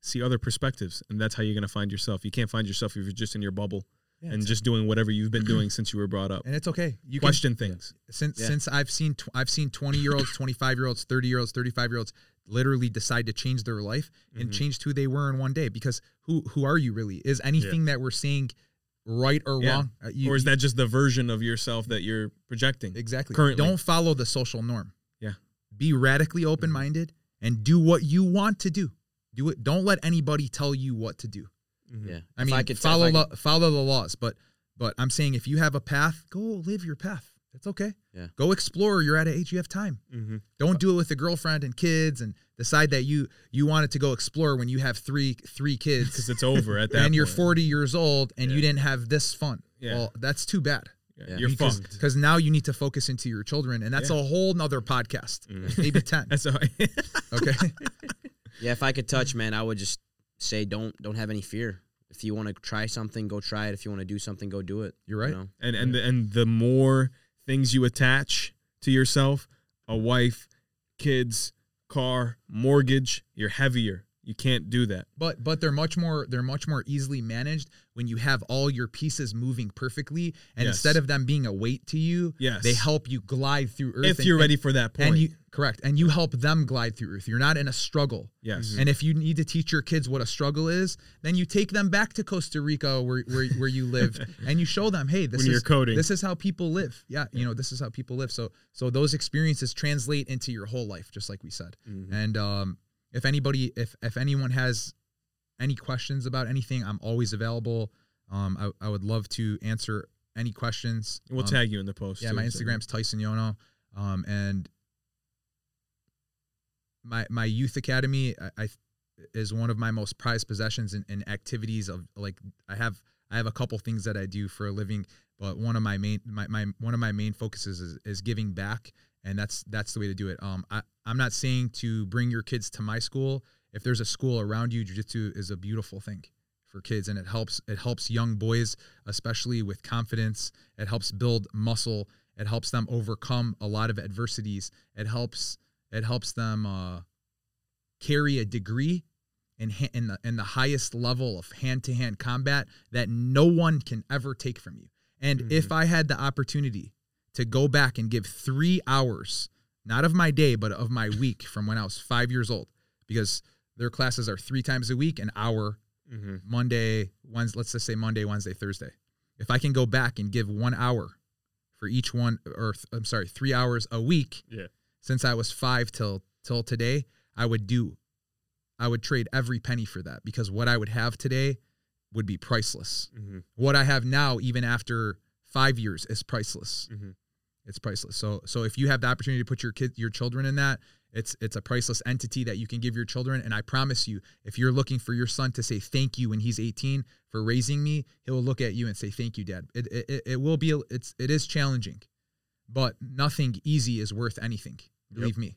see other perspectives. And that's how you're gonna find yourself. You can't find yourself if you're just in your bubble and just doing whatever you've been doing since you were brought up. and it's okay. You Question things. since Yeah. since I've seen tw- I've seen twenty year olds, twenty five year olds, thirty year olds, thirty five year olds literally decide to change their life and Mhm. changed who they were in one day. Because who who are you really? Is anything that we're saying right or Yeah. wrong? Uh, you- or is that just the version of yourself that you're projecting? Exactly. Currently. Don't follow the social norm. Yeah. Be radically open minded and do what you want to do. Do it. Don't let anybody tell you what to do. Mhm. Yeah. I If mean, could- if follow I the could- follow the laws, but but I'm saying if you have a path, go live your path. That's okay. Yeah. Go explore. You're at an age you have time. Mhm. Don't do it with a girlfriend and kids and decide that you you wanted to go explore when you have three three kids Because it's over at that. and you're 40 years old and you didn't have this fun. Yeah. Well, that's too bad. Yeah. you're because, fucked. because now you need to focus into your children, and that's Yeah. a whole nother podcast, Mhm. maybe ten. That's a, Okay, Yeah, if I could touch, man, I would just say don't don't have any fear. If you want to try something, go try it. If you want to do something, go do it. you're right. You know? and and the, and the more things you attach to yourself, a wife, kids, car, mortgage, you're heavier. You can't do that. But but they're much more they're much more easily managed when you have all your pieces moving perfectly, and Yes. instead of them being a weight to you, Yes. they help you glide through earth. if and- you're ready for that point. and you correct, and you help them glide through earth. You're not in a struggle. yes. And if you need to teach your kids what a struggle is, then you take them back to Costa Rica where where, where you live, and you show them, hey, this When is coding. this is how people live. Yeah, you know, this is how people live. So so those experiences translate into your whole life, just like we said. Mm-hmm. And um, if anybody, if if anyone has any questions about anything, I'm always available. Um, I, I would love to answer any questions. we'll Um, tag you in the post. yeah, too, my so- Instagram's Tyson Yono. Um, and my my youth academy I, I is one of my most prized possessions and, in activities of like I have I have a couple things that I do for a living, but one of my main my, my one of my main focuses is, is giving back and that's that's the way to do it. Um I, I'm not saying to bring your kids to my school. If there's a school around you, jujitsu is a beautiful thing for kids and it helps it helps young boys especially with confidence. It helps build muscle. It helps them overcome a lot of adversities. It helps it helps them uh, carry a degree in ha- in the in the highest level of hand to hand combat that no one can ever take from you. And if I had the opportunity to go back and give three hours, not of my day, but of my week from when I was five years old, because their classes are three times a week, an hour, Mm-hmm. Monday, Wednesday, let's just say Monday, Wednesday, Thursday. If I can go back and give one hour for each one, or th- I'm sorry, three hours a week, Yeah. since I was five till till today, I would do, I would trade every penny for that because what I would have today would be priceless. Mm-hmm. What I have now, even after five years, is priceless. Mhm. It's priceless. So so if you have the opportunity to put your kid, your children in that, it's it's a priceless entity that you can give your children. And I promise you, if you're looking for your son to say thank you when he's 18 for raising me, he'll look at you and say thank you, Dad. It it, it will be it's it is challenging, but nothing easy is worth anything. Believe me.